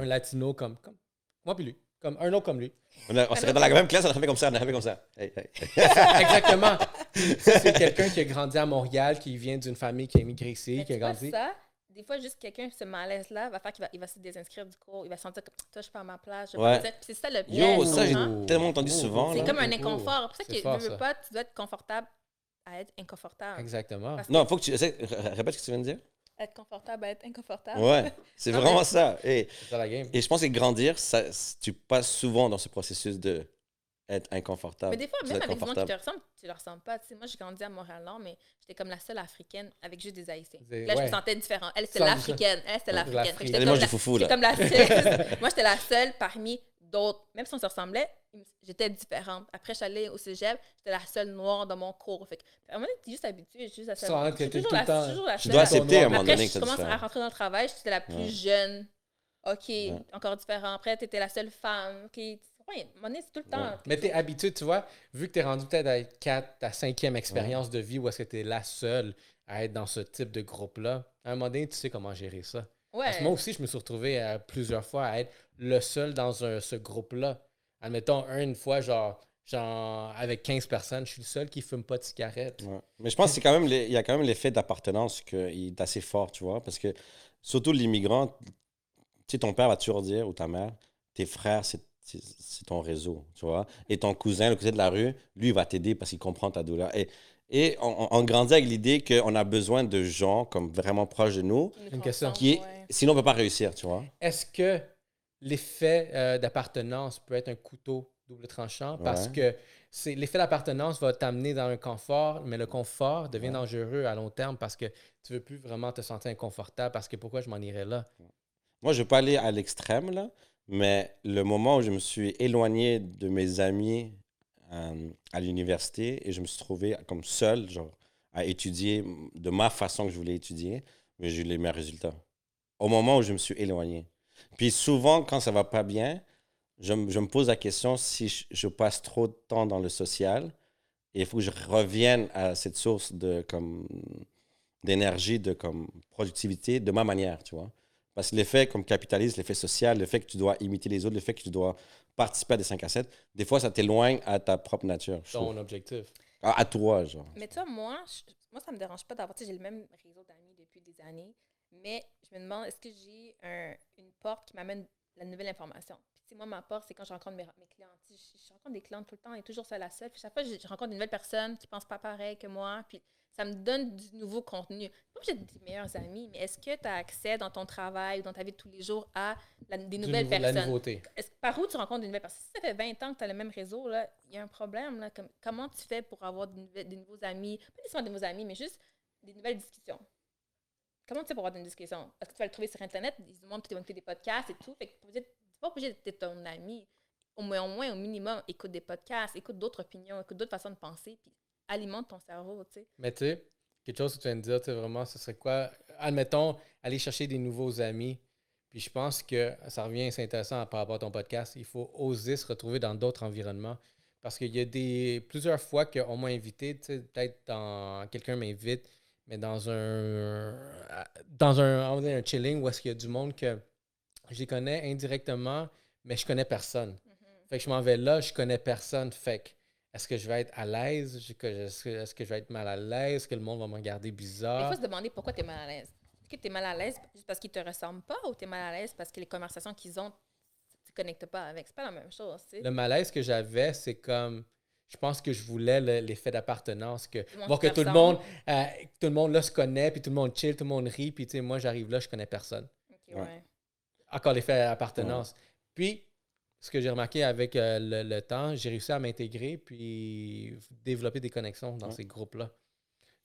un latino, comme, comme moi puis lui. Comme un autre comme lui. On, a- on serait dans la même classe, on aurait fait comme ça, on aurait fait comme ça. Hey, hey. Exactement. C'est quelqu'un qui a grandi à Montréal, qui vient d'une famille qui a immigré ici, Mais qui a grandi. ça, des fois, juste quelqu'un, ce malaise-là, va faire qu'il va, il va se désinscrire du cours. Il va sentir que toi, je suis pas à ma place. je Ouais. C'est ça le Yo, piège, ça, j'ai tellement entendu souvent. C'est là. comme un Oh, oh, inconfort. C'est pour ça c'est que fort, veux, veux ça. pas, tu dois être confortable à être inconfortable. Exactement. Parce Non, il faut que tu. Répète ce que tu viens de dire. être confortable à être inconfortable. Ouais, c'est vraiment ça. Et, C'est ça la game. et je pense que grandir, ça, tu passes souvent dans ce processus de être inconfortable. Mais des fois, même avec des gens qui te ressemblent, tu leur ressembles pas. Tu sais, moi, j'ai grandi à Montréal-Nord, mais j'étais comme la seule africaine avec juste des haïtiens. Là, je me sentais différente. Elle, c'était Ça, l'africaine. Elle, c'était l'africaine. j'étais Allez, comme la- du foufou, j'étais là. comme la seule. moi, j'étais la seule parmi d'autres. Même si on se ressemblait, j'étais différente. Après, allée au cégep, j'étais la seule noire dans mon cours. Fait que, à un moment donné, juste habituée, juste à Tu que je suis toujours la- toujours la Tu seule dois à- accepter à un moment Après, donné que je commence à rentrer dans le travail, j'étais la plus jeune. OK, encore différent. Après, tu étais la seule femme. OK, ouais, à un moment donné, c'est tout le temps. Ouais. Mais t'es habitué, tu vois, vu que t'es rendu peut-être à 4, ta cinquième expérience de vie où est-ce que t'es la seule à être dans ce type de groupe-là, à un moment donné, tu sais comment gérer ça. Ouais. Parce que moi aussi, je me suis retrouvé euh, plusieurs fois à être le seul dans un- ce groupe-là. Admettons, une fois, genre, genre, avec 15 personnes, je suis le seul qui fume pas de cigarette. Ouais. Mais je pense que c'est quand même les- il y a quand même l'effet d'appartenance qui est assez fort, tu vois, parce que surtout l'immigrant, tu sais, ton père va toujours dire, ou ta mère, tes frères, c'est c'est- ton réseau, tu vois. Et ton cousin, le cousin de la rue, lui, il va t'aider parce qu'il comprend ta douleur. Et, et on, grandit avec l'idée qu'on a besoin de gens comme vraiment proches de nous, Une question. qui est, ouais. sinon on ne peut pas réussir, tu vois. Est-ce que l'effet euh, d'appartenance peut être un couteau double tranchant? Parce Ouais. que c'est l'effet d'appartenance va t'amener dans un confort, mais le confort devient Ouais. dangereux à long terme parce que tu veux plus vraiment te sentir inconfortable parce que pourquoi je m'en irais là? Moi, je ne vais pas aller à l'extrême, là, mais le moment où je me suis éloigné de mes amis euh, à l'université et je me suis trouvé comme seul, genre, à étudier de ma façon que je voulais étudier, mais j'ai eu les meilleurs résultats. Au moment où je me suis éloigné. Puis souvent, quand ça va pas bien, je, me- je me pose la question si je, je passe trop de temps dans le social et il faut que je revienne à cette source de comme d'énergie, de comme productivité de ma manière, tu vois. Parce que l'effet comme capitaliste, l'effet social, le fait que tu dois imiter les autres, le fait que tu dois participer à des 5 à 7, des fois, ça t'éloigne à ta propre nature. Ton objectif. À, à toi, genre. Mais tu vois, moi, je- moi, ça me dérange pas d'avoir. Tu sais, j'ai le même réseau d'amis depuis des années, mais je me demande, est-ce que j'ai un- une porte qui m'amène la nouvelle information? Puis, tu sais, moi, ma porte, c'est quand je rencontre mes, mes clients. Je, je rencontre des clients tout le temps et toujours seule la seule. Puis, chaque fois, je, je rencontre une nouvelle personne qui pense pas pareil que moi. Puis, ça me donne du nouveau contenu. Pas obligé d'être des meilleurs amis, mais est-ce que tu as accès dans ton travail ou dans ta vie de tous les jours à la- des Du nouvelles nouveau- la personnes? nouveauté. Par où tu rencontres des nouvelles personnes? Si ça fait 20 ans que tu as le même réseau, il y a un problème. Là. Comme- comment tu fais pour avoir des, nouveaux amis? Pas nécessairement des nouveaux amis, mais juste des nouvelles discussions. Comment tu fais pour avoir une discussion? Est-ce que tu vas le trouver sur Internet? Ils te montrent que tu des podcasts et tout. Fait que tu n'es pas obligé d'être ton ami. Au moins, au moins, au minimum, écoute des podcasts, écoute d'autres opinions, écoute d'autres façons de penser, puis alimente ton cerveau, tu sais. Mais tu sais, quelque chose que tu viens de dire, tu sais, vraiment, ce serait quoi? Admettons, aller chercher des nouveaux amis. Puis je pense que ça revient, c'est intéressant par rapport à ton podcast. Il faut oser se retrouver dans d'autres environnements. Parce qu'il y a des plusieurs fois qu'on m'a invité, tu sais, peut-être dans quelqu'un m'invite, mais dans un dans un, on un chilling où est-ce qu'il y a du monde que je les connais indirectement, mais je connais personne. Fait que je m'en vais là, je connais personne. Fait que est-ce que je vais être à l'aise? Est-ce que, je vais être mal à l'aise? Est-ce que le monde va me regarder Il bizarre? faut se demander pourquoi tu es mal à l'aise. Est-ce que tu es mal à l'aise juste parce qu'ils te ressemblent pas ou tu es mal à l'aise parce que les conversations qu'ils ont, tu ne connectes pas avec? C'est pas la même chose. Le malaise que j'avais, c'est comme. Je pense que je voulais le- l'effet d'appartenance, que voir que tout le monde, euh, tout le monde là se connaît, puis tout le monde chill, tout le monde rit, puis tu sais, moi j'arrive là, je connais personne. Ouais. Encore l'effet d'appartenance. Puis, ce que j'ai remarqué avec euh, le, le temps, j'ai réussi à m'intégrer, puis développer des connexions dans Ouais. ces groupes-là.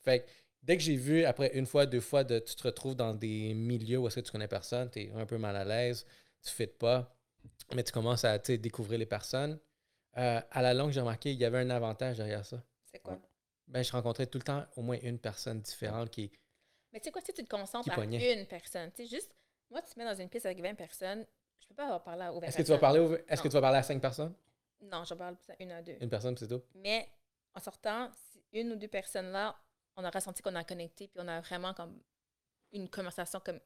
Fait que dès que j'ai vu, après une fois, deux fois, de, tu te retrouves dans des milieux où est-ce que tu connais personne, tu es un peu mal à l'aise, tu ne fites pas, mais tu commences à découvrir les personnes. Euh, à la longue, j'ai remarqué qu'il y avait un avantage derrière ça. C'est quoi? Ben, je rencontrais tout le temps au moins une personne différente qui. Mais tu sais quoi, si tu te concentres à une personne, tu sais, juste, moi, tu te mets dans une pièce avec 20 personnes, je peux pas avoir parlé aux 20 Est-ce que tu vas parler, au- est-ce que tu vas parler à cinq personnes? Non, j'en parle à une à deux. Une personne, c'est tout? Mais en sortant, si une ou deux personnes là, on a ressenti qu'on a connecté, puis on a vraiment comme une conversation comme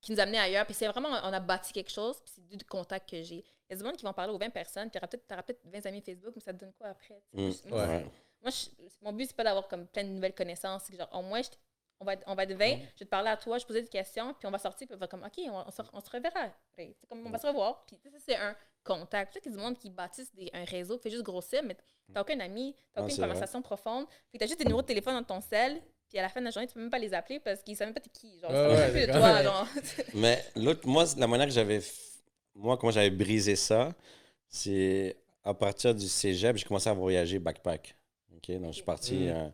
qui nous a amené ailleurs. Puis c'est vraiment, on a bâti quelque chose, puis c'est du contact que j'ai. Il y a des gens qui vont parler aux 20 personnes, puis tu auras peut-être t'auras peut-être 20 amis Facebook, mais ça te donne quoi après? Mm, Moi, ouais. moi, je- mon but, c'est pas d'avoir comme plein de nouvelles connaissances. c'est genre, au moins, je- On va être, on va être 20, je vais te parler à toi, je vais poser des questions, puis on va sortir, puis on va comme, OK, on, on se, on se reverra. C'est comme, on va se revoir. Puis ça, c'est un contact. Tu sais qu'il y a du monde qui bâtissent des- un réseau qui fait juste grossir, mais t'as aucun ami, t'as Non, aucune vrai. conversation profonde. Puis t'as juste des numéros de téléphone dans ton sel, puis à la fin de la journée, tu peux même pas les appeler parce qu'ils savent même pas t'es qui. Genre, Ouais, ils savent ouais, même plus de d'accord. toi. Ouais. genre. Mais l'autre, moi, la manière que j'avais. Moi, comment j'avais brisé ça, c'est à partir du cégep, j'ai commencé à voyager backpack. OK? Donc, je suis parti. Mm. euh,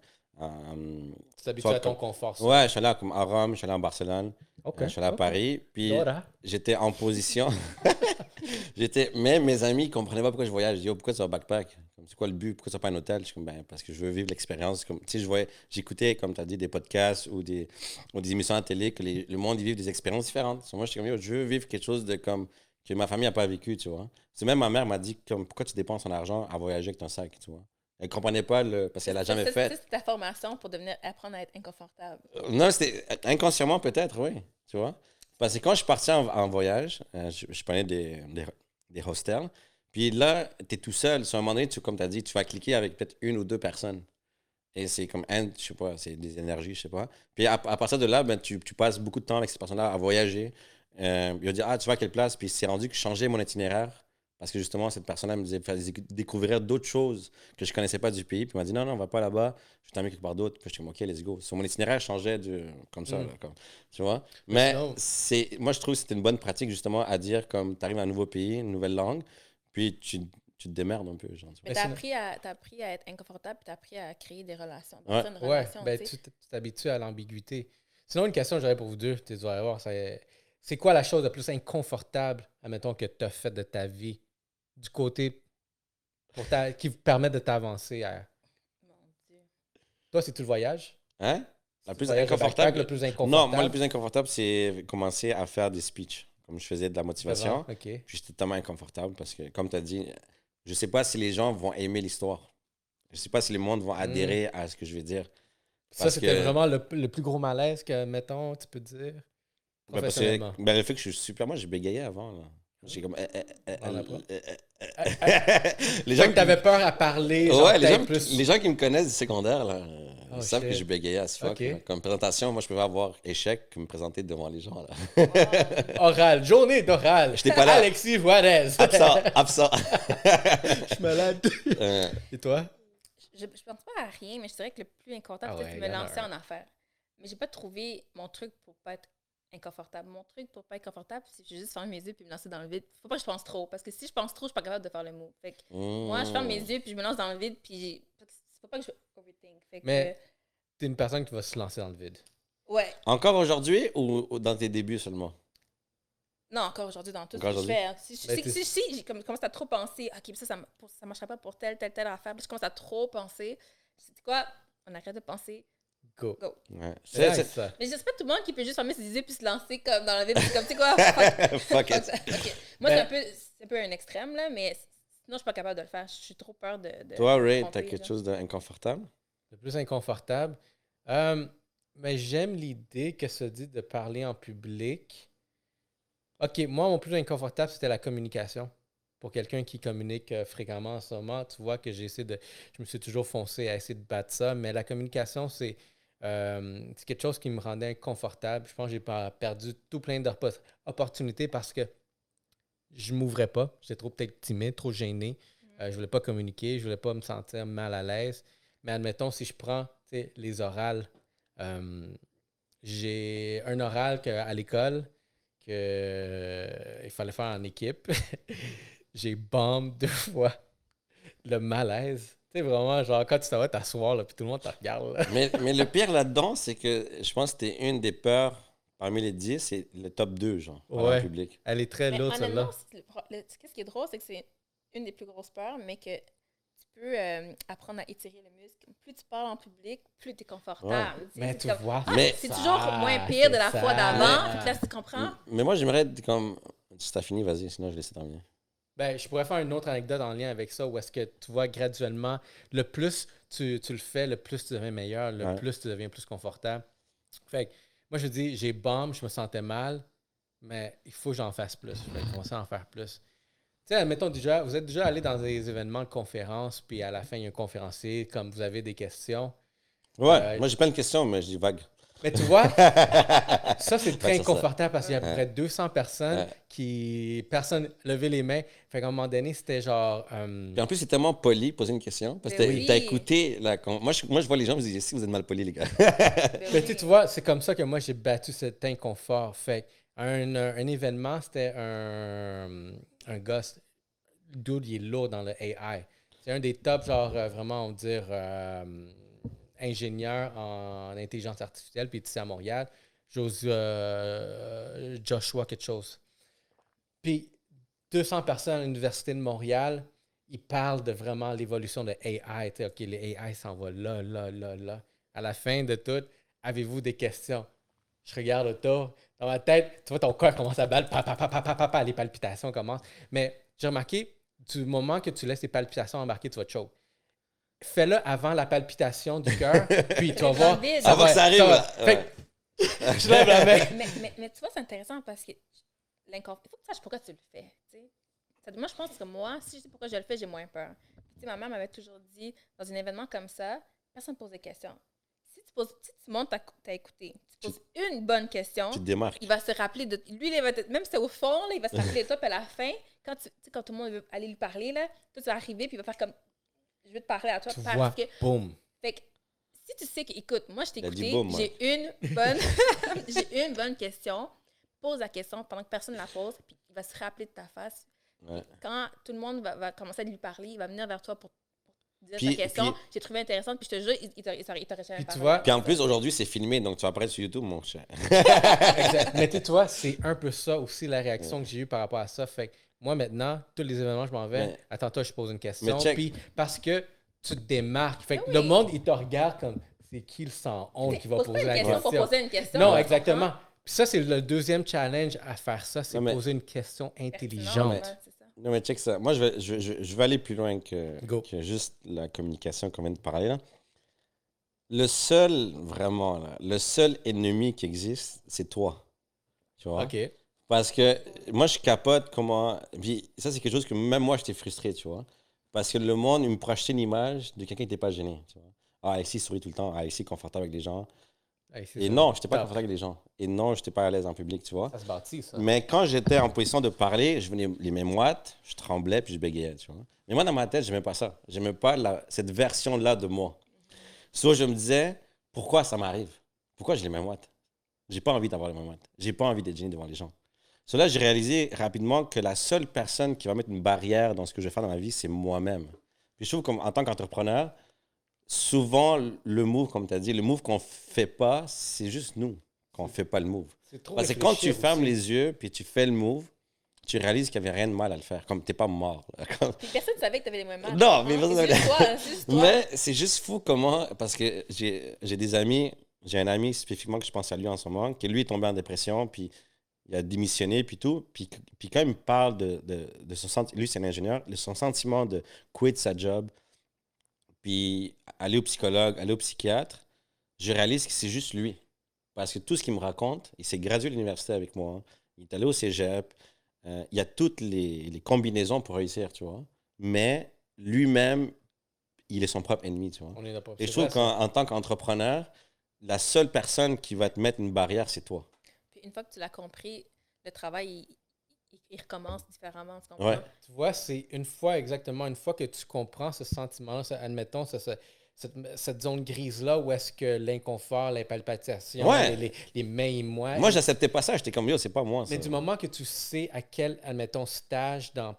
Tu t'habitues Soit à ton confort. ça. ouais, je suis allé à, comme à Rome, je suis allé en Barcelone, euh, je suis allé à. Paris. Puis j'étais en position. j'étais, mais mes amis ne comprenaient pas pourquoi je voyage. Ils disaient, oh, pourquoi tu vas backpack? C'est quoi le but? Pourquoi tu vas pas un hôtel? Je suis comme, ben, parce que je veux vivre l'expérience. Comme, tu sais, je voyais, j'écoutais, comme tu as dit, des podcasts ou des, ou des émissions à la télé que les- le monde, ils vivent des expériences différentes. Moi, je suis comme, je veux vivre quelque chose de comme que ma famille n'a pas vécu, tu vois. C'est même ma mère m'a dit, comme, pourquoi tu dépenses ton argent à voyager avec ton sac, tu vois? Elle comprenait pas, le, parce qu'elle a jamais fait. C'est ta formation pour devenir, apprendre à être inconfortable. Euh, Non, c'était inconsciemment peut-être, oui. Tu vois? Parce que quand je suis parti en, en voyage, euh, je, je prenais des, des, des hostels. Puis là, tu es tout seul. Sur un moment donné, tu, comme tu as dit, tu vas cliquer avec peut-être une ou deux personnes. Et c'est comme, un, je sais pas, c'est des énergies, je sais pas. Puis à, à partir de là, ben, tu, tu passes beaucoup de temps avec ces personnes-là à voyager. Euh, il va dire, ah, tu vas à quelle place? Puis c'est rendu que je changeais mon itinéraire. Parce que justement, cette personne-là me disait, faisait découvrir d'autres choses que je connaissais pas du pays. Puis il m'a dit, non, non, on va pas là-bas. Je t'emmène quelque part d'autre. Puis je suis comme, OK, let's go. So, mon itinéraire changeait de, comme ça. Mm. là, comme- tu vois? Mais c'est, moi, je trouve que c'était une bonne pratique, justement, à dire comme tu arrives à un nouveau pays, une nouvelle langue, puis tu, tu te démerdes un peu. Genre. Mais t'as appris, à, t'as appris à être inconfortable, puis t'as appris à créer des relations. Ouais. Une Ouais, relation, ben, tu t'habitues à l'ambiguïté. Sinon, une question que j'aurais pour vous deux, tu vas voir, c'est c'est quoi la chose la plus inconfortable, admettons, que tu as fait de ta vie? Du côté pour ta- qui vous permet de t'avancer à. Mon Dieu. Toi, c'est tout le voyage? Hein? La plus inconfortable. Le plus inconfortable. Non, moi, le plus inconfortable, c'est commencer à faire des speeches. Comme je faisais de la motivation. OK. Puis j'étais tellement inconfortable parce que, comme tu as dit, je sais pas si les gens vont aimer l'histoire. Je sais pas si les monde vont adhérer à ce que je vais dire. Ça, c'était que- vraiment le, le plus gros malaise que, mettons, tu peux dire. Ben, parce que, ben, le fait que je suis super. Moi, je bégayais avant. Là. J'ai comme. les gens que t'avais peur à parler, Ouais, les gens, plus... les gens qui me connaissent du secondaire, là, Oh, ils savent shit. que je bégayais à ce fuck. Comme présentation, moi, je pouvais avoir échec que me présenter devant les gens. Là. Oral, journée d'oral. J'étais pas là. Alexis Juarez. absent, absent. Je suis malade. Euh, Et toi? Je, je pense pas à rien, mais je dirais que le plus inconfortable, Ah c'est ouais, de me lancer en affaires. Mais j'ai pas trouvé mon truc pour pas être inconfortable. Mon truc pour pas être confortable, c'est juste fermer mes yeux puis me lancer dans le vide. Faut pas que je pense trop, parce que si je pense trop, je suis pas capable de faire le mot. Fait que moi, je ferme mes yeux puis je me lance dans le vide puis faut pas que je overthink. Fait que, Mais- T'es une personne qui va se lancer dans le vide. ouais. Encore aujourd'hui ou, ou dans tes débuts seulement? Non, encore aujourd'hui, dans tout Encore ce que je fais. Si, si, Ben, si, si, commence à trop penser, OK, ça, ça, ça marchera pas pour telle, telle, telle affaire. Puis je commence à trop penser. C'est quoi? On arrête de penser. Go. Go. Ouais. C'est C'est- nice, ça. Mais je sais pas tout le monde qui peut juste fermer ses yeux puis se lancer comme dans la. C'est comme, tu sais quoi? Fuck, c'est- it. Moi, Ben- c'est un, peu, c'est un peu un extrême, là, mais sinon, je suis pas capable de le faire. Je suis trop peur de. de Toi, Ray, tromper, t'as quelque là. chose d'inconfortable? Le plus inconfortable. Euh, mais j'aime l'idée que se dit de parler en public. OK, moi, mon plus inconfortable, c'était la communication. Pour quelqu'un qui communique euh, fréquemment en ce moment, tu vois que j'ai essayé de. Je me suis toujours foncé à essayer de battre ça, mais la communication, c'est. Euh, c'est quelque chose qui me rendait inconfortable. Je pense que j'ai perdu tout plein d'opportunités parce que je m'ouvrais pas. J'étais trop peut-être timide, trop gêné. Euh, je voulais pas communiquer, je voulais pas me sentir mal à l'aise. Mais admettons, si je prends les orales, euh, j'ai un oral que- à l'école que euh, il fallait faire en équipe. j'ai bombe deux fois le malaise. Tu sais, vraiment, genre, quand tu t'en vas t'asseoir, là, puis tout le monde te regarde. là. mais, mais le pire là-dedans, c'est que je pense que c'était une des peurs parmi les 10, c'est le top 2, genre, en Ouais. public. Elle est très lourde, celle-là. le le- qu'est-ce qui est drôle, c'est que c'est une des plus grosses peurs, mais que tu peux euh, apprendre à étirer le muscle. Plus tu parles en public, plus tu es confortable. Mais c'est tu comme- vois. Mais- C'est toujours moins pire de la fois d'avant. Là, tu comprends? Mais moi, j'aimerais comme. Si t'as fini, vas-y, sinon je laisse terminer. Ben, je pourrais faire une autre anecdote en lien avec ça, où est-ce que tu vois graduellement, le plus tu, tu le fais, le plus tu deviens meilleur, le Ouais. plus tu deviens plus confortable. Fait que, moi, je dis, j'ai bombe, je me sentais mal, mais il faut que j'en fasse plus. Je vais commencer à en faire plus. Tu sais, admettons, déjà, vous êtes déjà allé dans des événements de conférences, puis à la fin, il y a un conférencier, comme vous avez des questions. Ouais, Euh, moi j'ai plein de questions, mais je dis vague. Mais tu vois, ça, c'est très c'est ça. inconfortable parce qu'il y a à peu près 200 personnes Ouais. qui. Personne levait les mains. Fait qu'à un moment donné, c'était genre. euh, Puis en plus, c'est tellement poli poser une question. Parce que Ben t'as oui. écouté la. Moi je, moi, je vois les gens, je me dis, si vous êtes mal polis, les gars. Ben Mais oui. tu sais, tu vois, c'est comme ça que moi, j'ai battu cet inconfort. Fait un, un événement, c'était un, un gars, dude, il est lourd dans le AI. C'est un des top, genre, euh, vraiment, on va dire, euh, ingénieur en intelligence artificielle, puis ici à Montréal. J'ose euh, Joshua quelque chose. Puis 200 personnes à l'Université de Montréal, ils parlent de vraiment l'évolution de AI. OK, les AI s'en va là, là, là, là. À la fin de tout, avez-vous des questions? Je regarde autour. Dans ma tête, tu vois, ton cœur commence à battre. Pa, pa, pa, pa, les palpitations commencent. Mais j'ai remarqué, du moment que tu laisses les palpitations embarquer, tu vas te choke. Fais-le avant la palpitation du cœur, puis tu vas voir. Avant que ça arrive, je lève la main. mais, mais, mais tu vois, c'est intéressant parce que l'inconfort, il faut que tu saches pourquoi tu le fais. Ça- moi, je pense que moi, si je sais pourquoi je le fais, j'ai moins peur. Tu sais, ma mère m'avait toujours dit, dans un événement comme ça, personne ne pose des questions. Si tu, poses, si tu montes, tu as écouté, tu poses une bonne question, Tu te démarques. il va se rappeler de. Lui, il va te- même si c'est au fond, là, il va se rappeler de toi, puis à la fin, quand, tu, quand tout le monde veut aller lui parler, là, toi, tu vas arriver, puis il va faire comme. Je veux te parler à toi Tu parce vois, que. boum. Fait que, si tu sais que, écoute, moi, je t'ai écouté, j'ai une bonne, j'ai une bonne question, pose la question pendant que personne ne la pose, puis il va se rappeler de ta face. Ouais. Quand tout le monde va, va commencer à lui parler, il va venir vers toi pour, pour dire Puis- sa question. J'ai trouvé intéressante, puis je te jure, il, il t'aurait- jamais Puis tu vois, Puis en plus, aujourd'hui, c'est filmé, donc tu vas apparaître sur YouTube, mon cher. Exact. Mais tu toi, c'est un peu ça aussi la réaction que j'ai eue par rapport à ça. Fait moi, maintenant, tous les événements, je m'en vais. Attends, toi, je pose une question. Puis parce que tu te démarques. Fait que Ah le monde, il te regarde comme c'est qui le sans honte qui va Pose poser pas la question. question? pour poser une question. Non, tu exactement. Puis ça, c'est le deuxième challenge à faire ça, c'est mais- poser une question intelligente. Non, mais check ça. Moi, je vais, je, je- je vais aller plus loin que, Go. que juste la communication qu'on vient de parler. Là. Le seul, vraiment, là, le seul ennemi qui existe, c'est toi. Tu vois? OK. Parce que moi, je capote comment. Puis ça, c'est quelque chose que même moi, j'étais frustré, tu vois. Parce que le monde, il me projetait une image de quelqu'un qui n'était pas gêné. Tu vois. Ah, ici, il sourit tout le temps. Ah, ici, confortable avec les gens. Hey, Et ça. non, je n'étais pas confortable avec les gens. Et non, je n'étais pas à l'aise en public, tu vois. Ça se bâtit, ça. Mais quand j'étais en position de parler, je venais les mains moites, je tremblais puis je bégayais, tu vois. Mais moi, dans ma tête, je n'aimais pas ça. Je n'aimais pas la- cette version-là de moi. Soit je me disais, pourquoi ça m'arrive? Pourquoi j'ai les mains moites? J'ai pas envie d'avoir les mains moites. J'ai pas envie d'être gêné devant les gens. Cela, j'ai réalisé rapidement que la seule personne qui va mettre une barrière dans ce que je vais faire dans la vie, c'est moi-même. Puis je trouve qu'en tant qu'entrepreneur, souvent, le move, comme tu as dit, le move qu'on fait pas, c'est juste nous qu'on fait pas le move. C'est trop Parce que quand tu fermes les yeux puis tu fais le move, tu réalises qu'il n'y avait rien de mal à le faire. Comme tu n'es pas mort. Comme- personne ne savait que tu avais les mêmes mains. Non, mais Hein? personne C'est juste toi, c'est juste toi. Mais c'est juste fou comment. Parce que j'ai j'ai des amis, j'ai un ami spécifiquement que je pense à lui en ce moment, qui lui est tombé en dépression, puis il a démissionné, puis tout. Puis, puis quand il me parle de, de, de son sentiment, lui c'est un ingénieur, de son sentiment de quitter sa job, puis aller au psychologue, aller au psychiatre, je réalise que c'est juste lui. Parce que tout ce qu'il me raconte, il s'est gradué à l'université avec moi, il est allé au cégep, euh, il y a toutes les, les combinaisons pour réussir, tu vois. Mais lui-même, il est son propre ennemi, tu vois. On est. Et je trouve qu'en en tant qu'entrepreneur, la seule personne qui va te mettre une barrière, c'est toi. Puis une fois que tu l'as compris, le travail, il, recommence différemment. Tu comprends? Ouais. Tu vois, c'est une fois exactement, une fois que tu comprends ce sentiment, admettons, ce- ce- cette, cette zone grise-là où est-ce que l'inconfort, les palpitations, Ouais. les, les, les mains et moi. Moi, j'acceptais pas ça. J'étais comme, yo, c'est pas moi. Ça. Mais du moment que tu sais à quel, admettons, stage dans,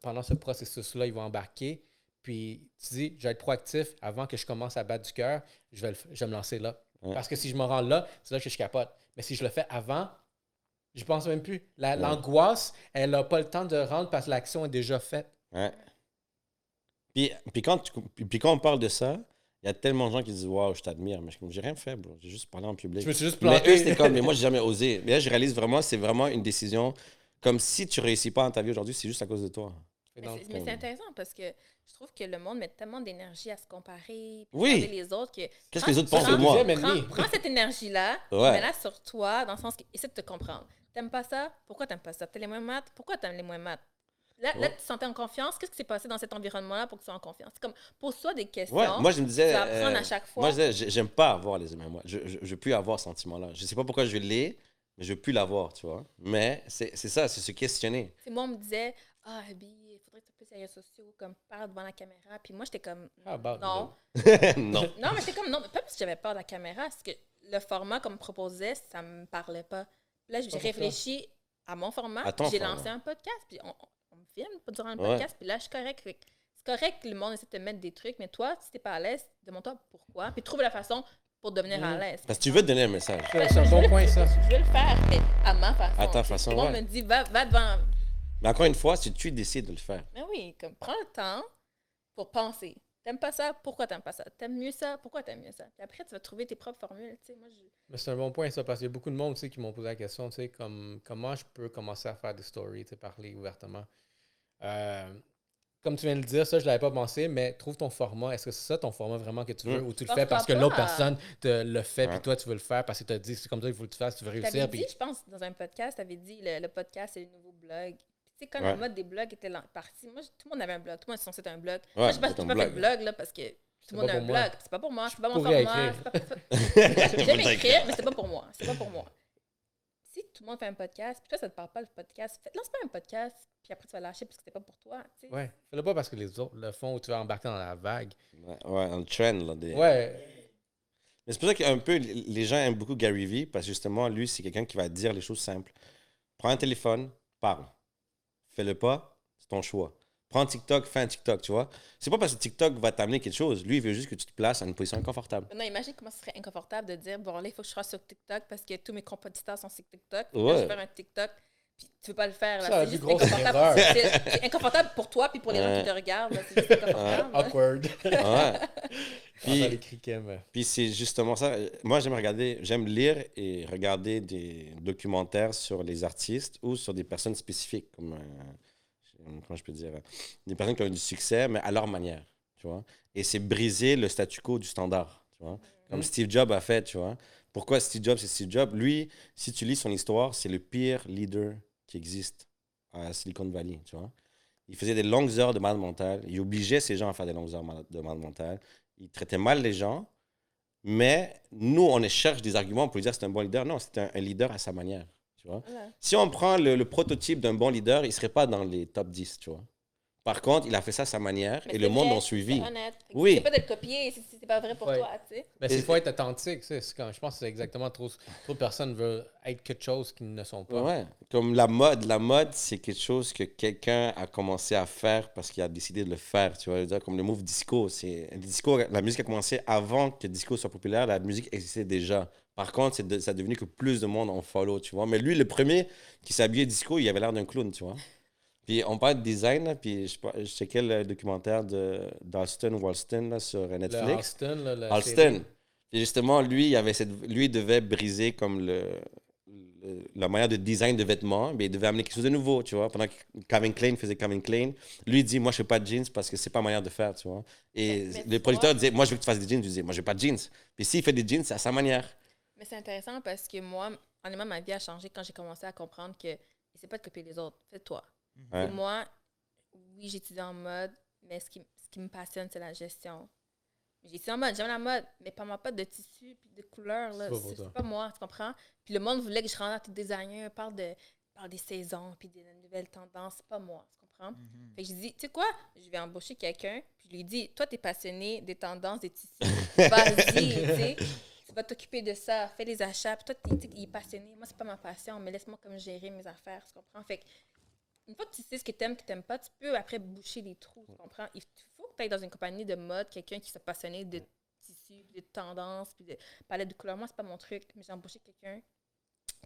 pendant ce processus-là, ils vont embarquer, puis tu dis, je vais être proactif avant que je commence à battre du cœur, je vais, le je vais me lancer là. Ouais. Parce que si je me rends là, c'est là que je capote. Mais si je le fais avant, je pense même plus. La- Ouais. L'angoisse, elle n'a pas le temps de rendre parce que l'action est déjà faite. Ouais. Puis, puis, quand tu- puis, quand on parle de ça, il y a tellement de gens qui disent, waouh, je t'admire. Mais j'ai rien fait, bro. J'ai juste parlé en public. Je me suis juste Mais planté. eux, c'était comme, mais moi, j'ai jamais osé. Mais là, je réalise vraiment, c'est vraiment une décision. Comme si tu réussis pas dans ta vie aujourd'hui, c'est juste à cause de toi. Mais c'est- mais c'est intéressant parce que je trouve que le monde met tellement d'énergie à se comparer, puis Oui. regarder les autres que. Qu'est-ce que les autres pensent de moi? Prends, prends cette énergie-là, Ouais. mets-la sur toi, dans le sens que essaie de te comprendre. T'aimes pas ça? Pourquoi t'aimes pas ça? T'as les moins maths? Pourquoi t'aimes les moins maths? Là, là, tu te sentais en confiance? Qu'est-ce qui s'est passé dans cet environnement-là pour que tu sois en confiance? C'est comme, pose-toi des questions. Ouais, moi, je me disais. tu vas apprendre euh, à chaque fois. Moi, je disais, j'aime pas avoir les émotions. Moi, je, je, je veux plus avoir ce sentiment-là. Je sais pas pourquoi je l'ai, mais je veux plus l'avoir, tu vois. Mais c'est c'est ça, c'est se questionner. Sais, moi, on me disait, ah, Abby, plus sur les réseaux sociaux, comme, parle devant la caméra. Puis moi, j'étais comme, How about non. non. Non, mais j'étais comme, non, mais pas parce que j'avais peur de la caméra, c'est que le format qu'on me proposait, ça me parlait pas. Puis là, j'ai réfléchi à mon format. À ton puis J'ai lancé un podcast, puis on, on- me filme pas durant le Ouais. podcast, puis là, je suis correct. C'est correct que le monde essaie de te mettre des trucs, mais toi, si t'es pas à l'aise, demande-toi pourquoi, puis trouve la façon pour devenir à Mhm. l'aise. Parce que tu veux te donner un message. C'est un bon point, ça. Je veux le faire, mais à ma façon. À ta façon, Tout le monde ouais. me dit, va, va devant. Mais encore une fois, si tu décides de le faire. Mais oui, comme prends le temps pour penser. T'aimes pas ça, pourquoi t'aimes pas ça? T'aimes mieux ça, pourquoi t'aimes mieux ça? Puis après, tu vas trouver tes propres formules. Tu sais, moi, je... Mais c'est un bon point, ça, parce qu'il y a beaucoup de monde tu qui m'ont posé la question, tu sais, comme, comment je peux commencer à faire des stories, tu parler ouvertement? Euh, comme tu viens de le dire, ça, je ne l'avais pas pensé, mais trouve ton format. Est-ce que c'est ça ton format vraiment que tu veux Mm. ou tu le fais parce que l'autre personne te le fait, puis Ouais. toi, tu veux le faire parce que tu as dit c'est comme ça qu'il faut que tu fasses, tu veux T'avais réussir. dit, Puis... je pense, dans un podcast, t'avais dit le, le podcast, c'est le nouveau blog. Sais, quand la Ouais. mode des blogs était partie, moi, tout le monde avait un blog. Tout le monde site un blog. Ouais, moi, je sais pas fait de blog. là, parce que tout le monde a un moi. blog. C'est pas pour moi. C'est pas mon format. pas- J'aime écrire, mais c'est pas pour moi. C'est pas pour moi. Si tout le monde fait un podcast, puis toi, ça te parle pas le podcast, fais- lance pas un podcast, puis après, tu vas lâcher parce que c'est pas pour toi. Ouais, fais-le pas parce que les autres le font ou tu vas embarquer dans la vague. Ouais, ouais, un trend. Là, des... Ouais, Mais c'est pour ça qu'un peu, les gens aiment beaucoup Gary Vee, parce que justement, lui, c'est quelqu'un qui va dire les choses simples. Prends un téléphone, parle. Fais-le pas, c'est ton choix. Prends TikTok, fais un TikTok, tu vois. C'est pas parce que TikTok va t'amener quelque chose. Lui, il veut juste que tu te places à une position inconfortable. Non, imagine comment ce serait inconfortable de dire bon, là, il faut que je sois sur TikTok parce que tous mes compétiteurs sont sur TikTok. Là, je vais faire un TikTok, puis tu veux pas le faire. C'est juste grosse inconfortable. erreur. C'est c'est inconfortable pour toi puis pour les gens qui te regardent. là. C'est juste inconfortable. awkward. Ouais. Puis, Puis, c'est justement ça. Moi, j'aime regarder, j'aime lire et regarder des documentaires sur les artistes ou sur des personnes spécifiques, comme, euh, comment je peux dire, des personnes qui ont eu du succès, mais à leur manière, tu vois. Et c'est briser le statu quo du standard, tu vois. Comme Mm. Steve Jobs a fait, tu vois. Pourquoi Steve Jobs, c'est Steve Jobs? Lui, si tu lis son histoire, c'est le pire leader qui existe à Silicon Valley, tu vois. Il faisait des longues heures de malade mental. Il obligeait ces gens à faire des longues heures de malade mental. Il traitait mal les gens. Mais nous, on cherche des arguments pour lui dire que c'est un bon leader. Non, c'est un, un leader à sa manière. Tu vois? Voilà. Si on prend le, le prototype d'un bon leader, il ne serait pas dans les top 10. Tu vois? Par contre, il a fait ça à sa manière Mais et le monde l'a suivi. C'est honnête. Oui. C'est pas de le copier si c'est pas vrai pour Ouais. toi, tu sais. Mais il faut être authentique. tu sais, c'est quand- je pense que c'est exactement trop. Trop de personnes veulent être quelque chose qu'ils ne sont pas. Ouais. Comme la mode. La mode, c'est quelque chose que quelqu'un a commencé à faire parce qu'il a décidé de le faire. Tu vois, dire, comme le move disco. C'est, disco. La musique a commencé avant que le disco soit populaire. La musique existait déjà. Par contre, c'est de- ça a devenu que plus de monde en follow, tu vois. Mais lui, le premier qui s'habillait disco, il avait l'air d'un clown, tu vois. Puis on parle de design, là, puis je, je checkais le documentaire de, d'Alston Walston là, sur Le Netflix. Alston, là, la Alston. série. Et justement, lui, il avait cette, lui devait briser comme le, le- la manière de design de vêtements, mais il devait amener quelque chose de nouveau, tu vois. Pendant que Calvin Klein faisait Calvin Klein, lui il dit moi je fais pas de jeans parce que c'est pas ma manière de faire, tu vois. Et Mais- mais le producteur disait moi je veux que tu fasses des jeans, je disais moi je veux pas de jeans. Puis s'il fait des jeans, c'est à sa manière. Mais c'est intéressant parce que moi, honnêtement, ma vie a changé quand j'ai commencé à comprendre que c'est pas de copier les autres, fais-toi. Ouais. Pour moi, oui, j'étudie en mode, mais ce qui, ce qui me passionne, c'est la gestion. J'étudie en mode, j'aime la mode, mais pas ma pote de tissu puis de couleurs, là, C'est pas pas moi, tu comprends? Puis le monde voulait que je rentre tout designer, parle, de, parle des saisons puis des nouvelles tendances, c'est pas moi, tu comprends? Fait que j'ai dit, tu sais quoi, je vais embaucher quelqu'un, puis je lui dis, toi, t'es passionné des tendances, des tissus, vas-y, tu sais, tu vas t'occuper de ça, fais les achats, puis toi, t'es- il est passionné, moi, c'est pas ma passion, mais laisse-moi comme gérer mes affaires, tu comprends? Fait que, une fois que tu sais ce que t'aimes, que t'aimes pas, tu peux après boucher les trous, tu comprends? Il faut que tu ailles dans une compagnie de mode, quelqu'un qui soit passionné de tissus, de tendances, puis de palette de couleurs. Moi, c'est pas mon truc, mais j'ai embauché quelqu'un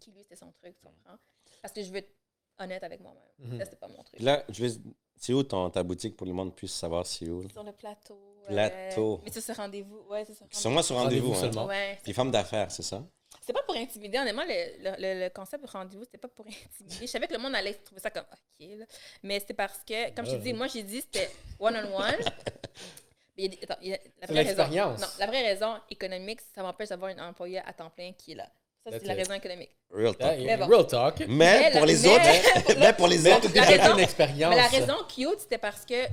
qui, lui, c'était son truc, tu comprends? Parce que je veux être honnête avec moi-même. Mhm. Ça, c'est pas mon truc. Là, je vais, c'est où ton, ta boutique pour que le monde puisse savoir c'est où? Sur le plateau. euh, Plateau. mais c'est ce rendez-vous. Ouais, c'est ce Sûrement sur rendez-vous. Rendez-vous hein. seulement. Ouais. Puis femme d'affaires, c'est ça? C'est pas pour intimider. Honnêtement, le, le, le- le concept de rendez-vous, c'était pas pour intimider. Je savais que le monde allait trouver ça comme OK. Là. Mais c'était parce que, comme je te Ah. dis, moi, j'ai dit c'était one-on-one. Mais attends, la C'est vraie raison. Non, la vraie raison économique, ça m'empêche d'avoir un employé à temps plein qui est là. Ça, That's c'est la raison économique. Real talk. Yeah, yeah, bon. Real talk. Mais, Mais pour la- les mais- autres, mais pour les Mais autres, déjà raison- une expérience. Mais la raison cute, c'était parce que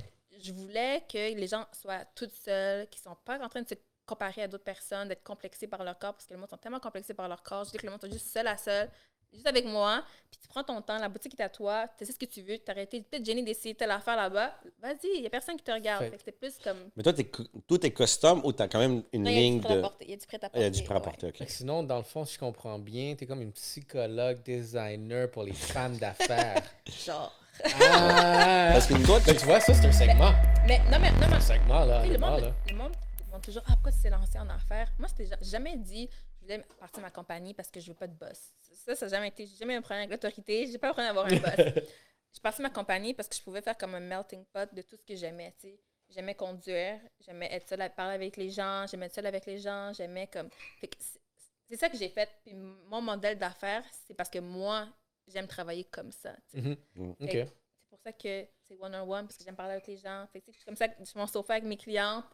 je voulais que les gens soient toutes seules, qu'ils ne sont pas en train de se comparer à d'autres personnes, d'être complexés par leur corps, parce que le monde sont tellement complexés par leur corps. Je dis que le monde sont juste seul à seul, juste avec moi, puis tu prends ton temps, la boutique est à toi, tu sais ce que tu veux, tu arrêtes peut-être gêné d'essayer telle affaire là-bas, vas-y, il n'y a personne qui te regarde. Fait- Fait c'est plus comme... Mais toi, t'es co- tout est custom ou t'as quand même une Non, il y a ligne du prêt à de. porter. Il y a du prêt à Ah, porter. Il y a du prêt à ouais. porter, ok. Fait que sinon, dans le fond, si je comprends bien, t'es comme une psychologue, designer pour les femmes d'affaires. Genre. ah! Parce que toi, tu vois, ça, c'est un segment. Mais non, mais, non, mais Un segment, là. Tu le, monde, là. le monde demande toujours Ah, pourquoi tu t'es lancé en affaires? Moi, c'était ja- jamais dit je voulais partir de ma compagnie parce que je veux pas de boss. Ça, ça n'a jamais été. J'ai jamais eu un problème avec l'autorité. J'ai pas un problème d'avoir un boss. Je suis partie de ma compagnie parce que je pouvais faire comme un melting pot de tout ce que j'aimais. tu sais. J'aimais conduire, j'aimais être seule à parler avec les gens, j'aimais être seule avec les gens, j'aimais comme. C'est- ça que j'ai fait. Puis mon modèle d'affaires, c'est parce que moi, j'aime travailler comme ça. Mhm. Mm. Fait que C'est pour ça que c'est one-on-one, parce que j'aime parler avec les gens. Fait sais, c'est comme ça que je suis mon sofa avec mes clientes.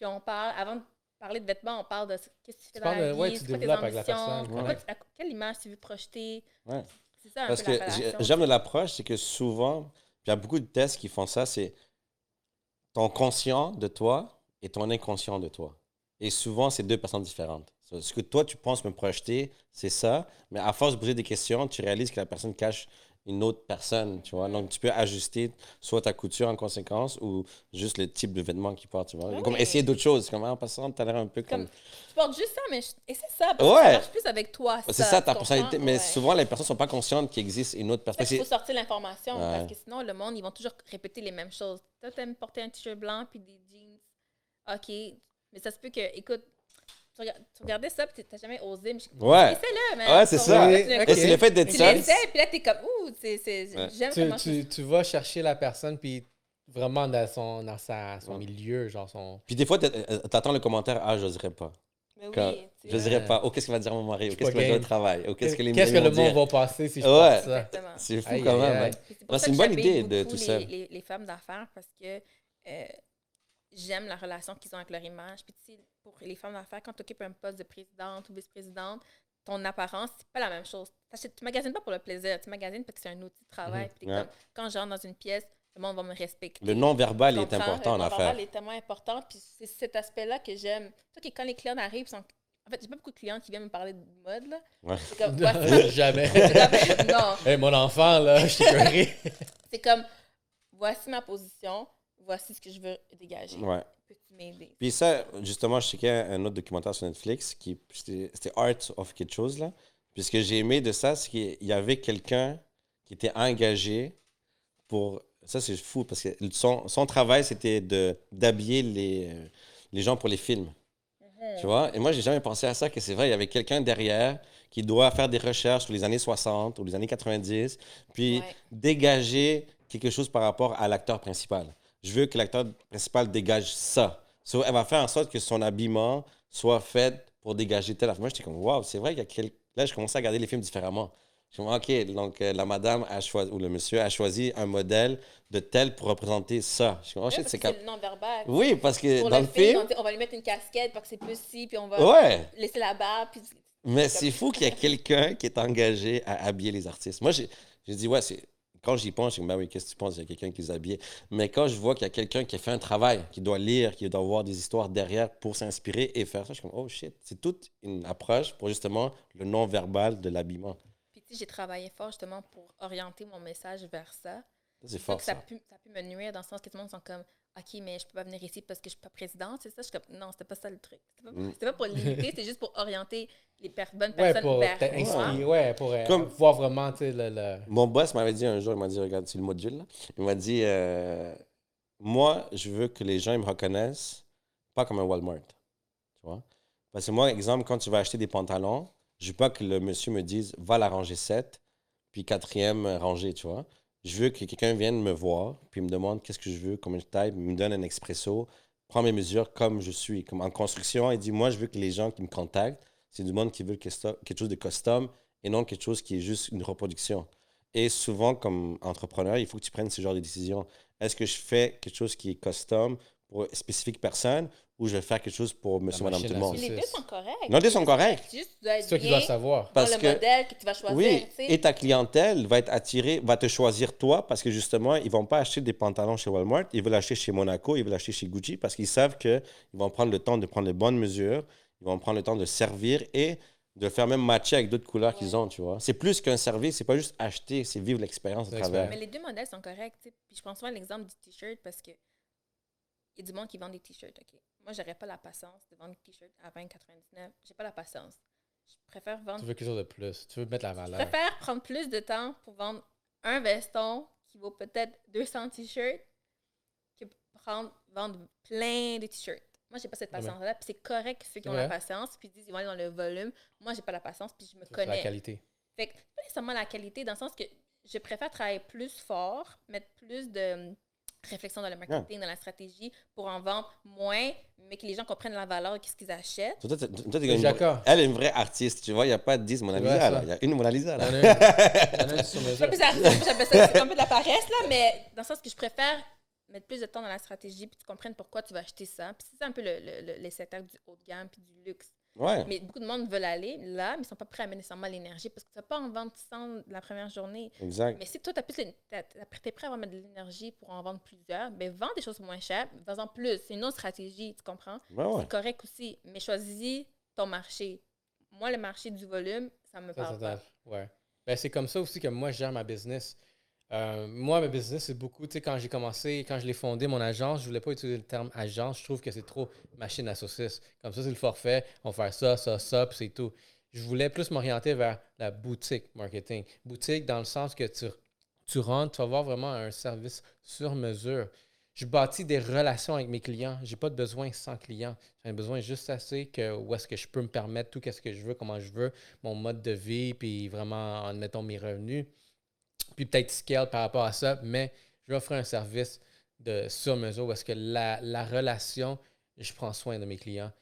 Puis on parle, avant de parler de vêtements, on parle de ce- qu'est-ce que tu fais Tu dans la ouais, vie, tu tes ambitions, quoi quelle image tu veux projeter? Ouais. C'est ça un Parce peu que j'aime l'approche, c'est que souvent, il y a beaucoup de tests qui font ça, c'est ton conscient de toi et ton inconscient de toi. Et souvent, c'est deux personnes différentes. Ce que toi, tu penses me projeter, c'est ça, mais à force de poser des questions, tu réalises que la personne cache une autre personne, tu vois. Donc, tu peux ajuster soit ta couture en conséquence ou juste le type de vêtements qu'il porte, tu vois. Ouais. Comme essayer d'autres choses. Comme en passant, tu as l'air un peu comme... Comme, tu portes juste ça, mais je- et c'est ça. Parce que Ouais. ça marche plus avec toi. C'est ça, ta tu personnalité. Mais Ouais. souvent, les personnes ne sont pas conscientes qu'il existe une autre personne. qu'il faut sortir l'information parce que sinon, le monde, ils vont toujours répéter les mêmes choses. Toi, t'aimes porter un t-shirt blanc puis des jeans. OK. Mais ça se peut que, écoute, tu, regardes- tu regardais ça puis t'as jamais osé. Mais je- Ouais. Essaie-le, man. Ouais, c'est Tu ça. Oui. Et c'est le fait d'être Tu seul. l'essaies, puis là, t'es comme, ouh, c'est, c'est, Ouais. j'aime Tu, comment tu, tu vas chercher la personne, puis vraiment dans son, dans sa, son Ouais. milieu, genre son... Puis des fois, euh, t'attends le commentaire Ah, j'oserais pas. Oui, Quand- tu Je dirais pas. Oh, qu'est-ce qu'il va dire mon mari? Ou qu'est-ce qu'il va dire au travail? Ou qu'est-ce que les Qu'est-ce que le vont monde va passer si je Ouais. porte ça? Exactement. C'est fou Aïe, quand aïe, même. aïe. hein. C'est pour Non, ça c'est que une bonne idée de tout ça. les, les, les femmes d'affaires parce que euh, j'aime la relation qu'ils ont avec leur image. Puis tu sais, pour les femmes d'affaires, quand tu occupes un poste de présidente ou vice-présidente, ton apparence, c'est pas la même chose. T'achètes- Tu magasines pas pour le plaisir, tu magasines parce que c'est un outil de travail. Puis Mhm. Ouais. comme, quand je rentre dans une pièce, le monde va me respecter. Le non-verbal est important en Le affaires. non-verbal est tellement important. Puis c'est cet aspect-là que j'aime. Tu sais, que quand les clients arrivent, ils sont... En fait, j'ai pas beaucoup de clients qui viennent me parler de mode. Là. Ouais. Comme, voici- Jamais. comme- non, hey, mon enfant, là, je t'ai curé. c'est comme, voici ma position, voici ce que je veux dégager. Ouais. Peux-tu m'aider? Puis ça, justement, je checkais un autre documentaire sur Netflix qui c'était Art of quelque chose là. Puis ce que j'ai aimé de ça, c'est qu'il y avait quelqu'un qui était engagé pour ça c'est fou parce que son, son travail c'était de d'habiller les les gens pour les films. Tu vois? Et moi, j'ai jamais pensé à ça, que c'est vrai, il y avait quelqu'un derrière qui doit faire des recherches sur les années 60 ou les années 90, puis Ouais. dégager quelque chose par rapport à l'acteur principal. Je veux que l'acteur principal dégage ça. So, elle va faire en sorte que son habillement soit fait pour dégager tel affaire. Moi, j'étais comme, waouh, c'est vrai qu'il y a quel... Là, je commençais à regarder les films différemment. Je me dis, OK, donc euh, la madame a choisi, ou le monsieur a choisi un modèle de tel pour représenter ça. Je suis comme, oh c'est cap... le non-verbal. Oui, parce que Pour dans le film, film, on, va lui mettre une casquette parce que c'est plus si, puis on va ouais. laisser la barbe. Puis... Mais c'est fou qu'il y ait quelqu'un qui est engagé à habiller les artistes. Moi, j'ai dit, ouais, c'est. Quand j'y pense, je me dis, ben oui, qu'est-ce que tu penses? Il y a quelqu'un qui les habille. Mais quand je vois qu'il y a quelqu'un qui a fait un travail, qui doit lire, qui doit avoir des histoires derrière pour s'inspirer et faire ça, je suis comme, oh shit. C'est toute une approche pour justement le non-verbal de l'habillement. Puis tu sais, j'ai travaillé fort justement pour orienter mon message vers ça. Ça, C'est fort, ça, ça. a pu, ça a pu me nuire dans le sens que tout le monde sont comme OK, mais je peux pas venir ici parce que je suis pas présidente, c'est ça? Je suis comme non, c'était pas ça le truc. C'était pas, Mm. pas pour limiter, c'était juste pour orienter les per- bonnes Ouais, personnes pour vers ouais, pour euh, Comme- voir vraiment, tu sais, le... le- Mon boss m'avait dit un jour, il m'a dit, regarde, c'est le module, là. Il m'a dit, euh, moi, je veux que les gens me reconnaissent pas comme un Walmart. Tu vois? Parce que moi, exemple, quand tu vas acheter des pantalons, je veux pas que le monsieur me dise, va la ranger 7, puis quatrième rangée, tu vois? Je veux que quelqu'un vienne me voir, puis me demande qu'est-ce que je veux, combien de taille, me donne un expresso, prend mes mesures comme je suis. Comme en construction, il dit, moi, je veux que les gens qui me contactent, c'est du monde qui veut quelque chose de custom et non quelque chose qui est juste une reproduction. Et souvent, comme entrepreneur, il faut que tu prennes ce genre de décision. Est-ce que je fais quelque chose qui est custom pour une spécifique personne ou je vais faire quelque chose pour monsieur, madame, tout le monde? Les deux sont corrects. Non, les deux sont corrects. C'est juste, tu dois être C'est toi qui dois savoir. dans Parce le que- modèle que tu vas choisir. Oui, tu sais. et ta clientèle va être attirée, va te choisir toi parce que justement, ils vont pas acheter des pantalons chez Walmart, ils veulent acheter chez Monaco, ils veulent acheter chez Gucci parce qu'ils savent qu'ils vont prendre le temps de prendre les bonnes mesures, ils vont prendre le temps de servir et de faire même matcher avec d'autres couleurs qu'ils ont, tu vois. C'est plus qu'un service, c'est pas juste acheter, c'est vivre l'expérience à travers. Mais les deux modèles sont corrects. tu sais. Puis je prends souvent l'exemple du t-shirt parce que il y a du monde qui vend des t-shirts. ok? Moi, j'aurais pas la patience de vendre des t-shirts à 20,99. J'ai pas la patience. Je préfère vendre Tu veux quelque chose de plus. Tu veux mettre la Je valeur. préfère prendre plus de temps pour vendre un veston qui vaut peut-être 200 t-shirts que prendre, vendre plein de t-shirts. Moi, j'ai pas cette Ouais, mais- patience-là. Puis c'est correct ceux qui ont Ouais. la patience, puis ils disent ils vont aller dans le volume. Moi, j'ai pas la patience, puis je me C'est la connais. qualité. Fait que, pas nécessairement la qualité, dans le sens que je préfère travailler plus fort, mettre plus de hum, réflexion dans le marketing, dans la stratégie, pour en vendre moins, mais que les gens comprennent la valeur de ce qu'ils achètent. Toi, t'es- toi, t'es Je suis une- d'accord. Elle est une vraie artiste, tu vois, il n'y a pas 10 Mona Lisa, là. il y a une Mona Lisa. Là. ça c'est un peu de la paresse, là, mais dans le sens que je préfère mettre plus de temps dans la stratégie, puis tu comprennes pourquoi tu vas acheter ça. Puis c'est un peu le, le, le- les secteurs du haut de gamme puis du luxe. Ouais. Mais beaucoup de monde veulent aller là, mais ils sont pas prêts à mettre nécessairement l'énergie parce que tu vas pas en vendre 100 la première journée. Exact. Mais si toi, tu es prêt à mettre de l'énergie pour en vendre plusieurs, ben vends des choses moins chères, vends-en plus. C'est une autre stratégie, tu comprends? Ouais, ouais. C'est correct aussi, mais choisis ton marché. Moi, le marché du volume, ça me Ça, parle ça, pas. Ouais. Ben, c'est comme ça aussi que moi, je gère ma business. Euh, moi, ma business, c'est beaucoup, tu sais, quand j'ai commencé, quand je l'ai fondé, mon agence, je voulais pas utiliser le terme agence. Je trouve que c'est trop machine à saucisse. Comme ça, c'est le forfait. On va faire ça, ça, ça, puis c'est tout. Je voulais plus m'orienter vers la boutique marketing. Boutique dans le sens que tu, tu rentres, tu vas avoir vraiment un service sur mesure. Je bâtis des relations avec mes clients. J'ai pas de besoin sans clients. J'ai besoin juste assez que où est-ce que je peux me permettre tout ce que je veux, comment je veux, mon mode de vie, puis vraiment, admettons, mes revenus. Puis peut-être scale par rapport à ça, mais je vais offrir un service de sur mesure est-ce que la, la relation, je prends soin de mes clients.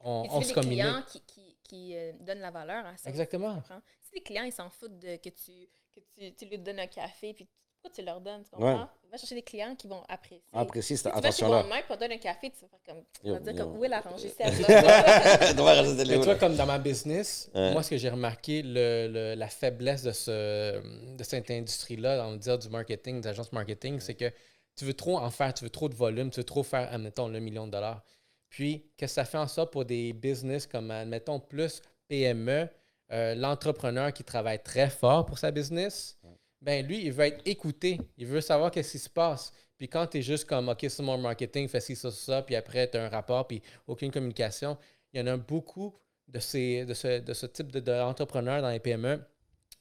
On, on se communique. clients qui, qui, qui euh, donnent la valeur à ça. Exactement. Si les clients, ils s'en foutent de, que, tu, que tu, tu lui donnes un café, puis pourquoi tu leur donnes, tu comprends? Ouais. Va chercher des clients qui vont apprécier. Apprécie cette Si tu vas chez attention-là. Walmart, puis on donne un café, tu vas faire comme, tu vas dire yo. comme, où est la rangée celle-là? Mais tu vois, là. comme dans ma business, Ouais. moi, ce que j'ai remarqué, le, le- la faiblesse de, ce, de cette industrie-là, on va dire du marketing, des agences marketing, c'est que tu veux trop en faire, tu veux trop de volume, tu veux trop faire, admettons, le million de dollars. Puis, qu'est-ce que ça fait en sorte pour des business comme, admettons, plus PME, euh, l'entrepreneur qui travaille très fort pour sa business, ben lui, il veut être écouté. Il veut savoir qu'est-ce qui se passe. Puis quand tu es juste comme, OK, c'est mon marketing, fais ci, ça, ça, puis après, tu as un rapport, puis aucune communication, il y en a beaucoup de, ces, de, ce, de ce type de- d'entrepreneurs dans les PME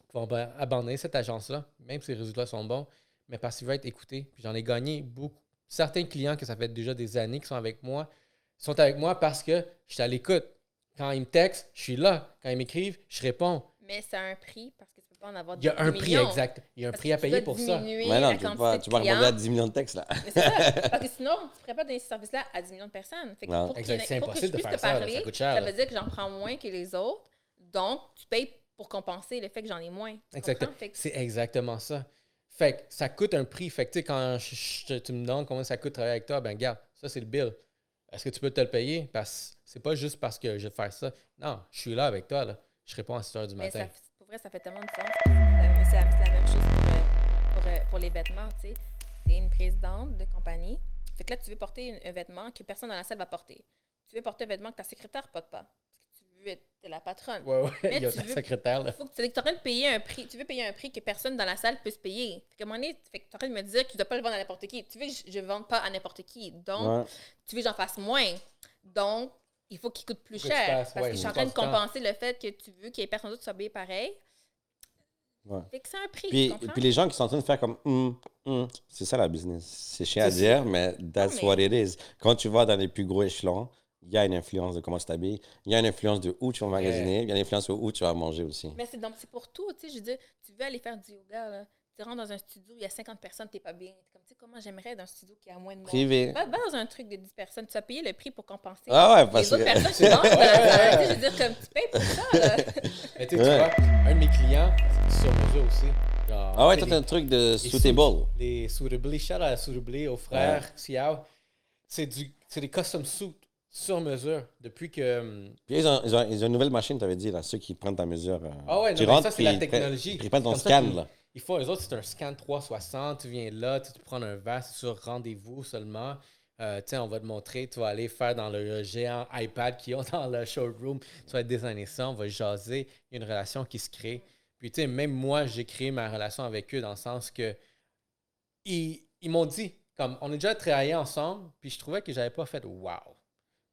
qui vont ben, abandonner cette agence-là, même si les résultats sont bons, mais parce qu'ils veulent être écoutés. Puis j'en ai gagné beaucoup. Certains clients que ça fait déjà des années qui sont avec moi, sont avec moi parce que je suis à l'écoute. Quand ils me textent, je suis là. Quand ils m'écrivent, je réponds. Mais c'est un prix, parce que peux pas en avoir Il y a un prix exact. Il y a un prix à payer pour ça. Mais non, tu vas tu vas répondre à 10 millions de textes, là. Mais c'est ça, parce que sinon, tu ne pourrais pas donner ce service-là à 10 millions de personnes. Fait que Non. pour Exact, qu'il- c'est pour que impossible je de faire te ça, parler, ça coûte cher, Ça là. veut dire que j'en prends moins que les autres, donc tu payes pour compenser le fait que j'en ai moins. Exactement. C'est exactement ça. Fait que ça coûte un prix. Fait que quand je- je- tu me demandes combien ça coûte travailler avec toi, ben regarde, ça c'est le bill. Est-ce que tu peux te le payer? Parce que c'est pas juste parce que je vais faire ça. Non, je suis là avec toi. Là. Je réponds à 6 h du Mais matin. ça, vrai, ça fait tellement de sens. Euh, C'est la, même chose pour, euh, pour, euh, pour les vêtements. Tu sais. es une présidente de compagnie. Fait que là, tu veux porter un, un vêtement que personne dans la salle va porter. Tu veux porter un vêtement que ta secrétaire porte pas. Parce que tu veux être t'es la patronne. Ouais, ouais, Mais il y a tu ta veux- secrétaire. Là. Faut que tu es en train de payer un prix. Tu veux payer un prix que personne dans la salle peut se payer. Fait qu'à un moment donné, fait que tu es en train de me dire que tu ne dois pas le vendre à n'importe qui. Tu veux que je ne vende pas à n'importe qui. Donc, Ouais. tu veux que j'en fasse moins. Donc, il faut qu'il coûte plus que cher. fasses, parce ouais, que je suis en train de compenser le fait que tu veux qu'il y ait personne d'autre qui soit payé pareil. Ouais. Fait que c'est un prix. Puis, tu puis les gens qui sont en train de faire comme Hum, hum c'est ça la business. C'est chiant à dire, mais that's mais- what it is. Quand tu vas dans les plus gros échelons, il y a une influence de comment tu t'habilles, il y a une influence de où tu vas magasiner, il y a une influence de où tu vas manger aussi. Mais c'est donc- c'est pour tout. Tu sais, je veux dire, tu veux aller faire du yoga, là. Tu rentres dans un studio, il y a 50 personnes, t'es pas bien. T'es comme, tu sais, comment j'aimerais dans un studio qui a moins de monde? Privé. Va, va dans un truc de 10 personnes, tu vas payer le prix pour compenser. Ah ouais, les parce autres que. personnes qui rentrent. Tu Je veux dire, comme tu payes pour ça, là. Mais tu tu Ouais. vois, un de mes clients, c'est sur mesure aussi. Genre, Ah ouais, tu toi, t'as un truc de les suitable. Les Souribli, shout à Souribli, aux frères Siao. c'est du c'est des custom suits sur mesure depuis que. hum, Puis ils ont, ils, ont, ils ont une nouvelle machine, tu avais dit, là, ceux qui prennent ta mesure. euh, Ah ouais, tu non, mais rentres, ça, c'est la puis ils prennent- technologie. Ils prennent ton scan, là. Ils font, eux autres, c'est un scan 360. Tu viens là, tu, prends un verre, sur rendez-vous seulement. Euh, sais, on va te montrer, tu vas aller faire dans le géant iPad qu'ils ont dans le showroom. Tu vas designer ça, on va jaser. Il y a une relation qui se crée. Puis, tu sais, même moi, j'ai créé ma relation avec eux dans le sens que ils, ils m'ont dit, comme, on a déjà travaillé ensemble, puis je trouvais que j'avais pas fait wow.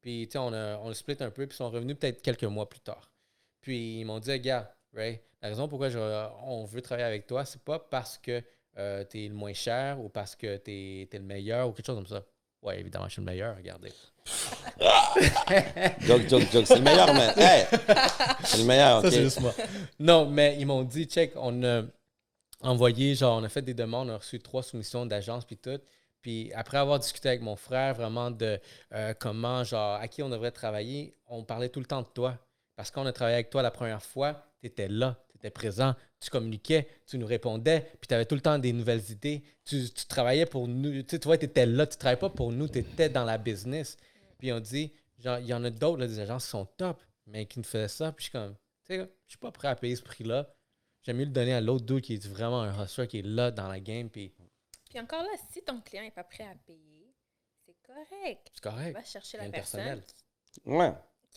Puis, tu sais, on a, on split un peu, puis ils sont revenus peut-être quelques mois plus tard. Puis, ils m'ont dit, gars, Ray, la raison pourquoi je- on veut travailler avec toi, c'est pas parce que tu es le moins cher ou parce que tu es, le meilleur ou quelque chose comme ça. Ouais, évidemment, je suis le meilleur, regardez. Joke, joke, joke. C'est le meilleur, mais. Hey! C'est le meilleur, Ça, ok? c'est juste moi. Non, mais ils m'ont dit, check, on a envoyé, genre, on a fait des demandes, on a reçu trois soumissions d'agence, puis tout. Puis après avoir discuté avec mon frère vraiment de euh, comment, genre, à qui on devrait travailler, on parlait tout le temps de toi. Parce qu'on a travaillé avec toi la première fois, tu étais là, étais présent, tu communiquais, tu nous répondais, puis tu avais tout le temps des nouvelles idées. Tu, tu travaillais pour nous, tu sais, tu vois, tu étais là, tu travaillais pas pour nous, tu étais dans la business. Puis on dit, genre, il y en a d'autres, là, des agences qui sont top, mais qui nous faisaient ça, puis je suis comme, tu sais, je suis pas prêt à payer ce prix-là. J'aime mieux le donner à l'autre dude qui est vraiment un hustler, qui est là dans la game, puis Puis encore là, si ton client n'est pas prêt à payer, c'est correct. c'est correct. Va chercher Rien la personne personnel. Ouais.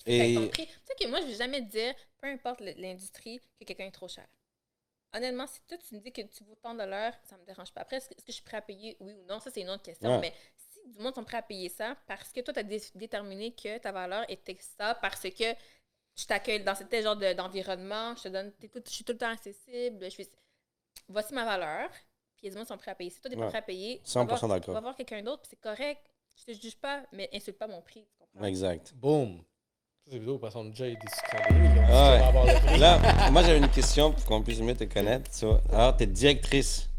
Et- ton prix. Tu sais que moi, je ne vais jamais dire, peu importe l'industrie, que quelqu'un est trop cher. Honnêtement, si toi, tu me dis que tu vaux tant de l'heure, ça ne me dérange pas. Après, est-ce que, je suis prêt à payer, oui ou non? Ça, c'est une autre question. Ouais. Mais si du monde sont prêts à payer ça, parce que toi, tu as déterminé que ta valeur était ça, parce que je t'accueille dans tel genre de- d'environnement, je te donne, t'es tout- je suis tout le temps accessible, je suis, voici ma valeur, puis les gens sont prêts à payer. Si toi, tu n'es pas Ouais. prêt à payer, 100% va voir- d'accord. va voir quelqu'un d'autre, puis c'est correct. Je te juge pas, mais insulte pas mon prix. tu comprends? Exact. Boom! Des discussions de lui, on Ah sait qu'on ouais. va avoir le prix. Là, moi, j'avais une question pour qu'on puisse mieux te connaître. tu vois. Alors, tu es directrice.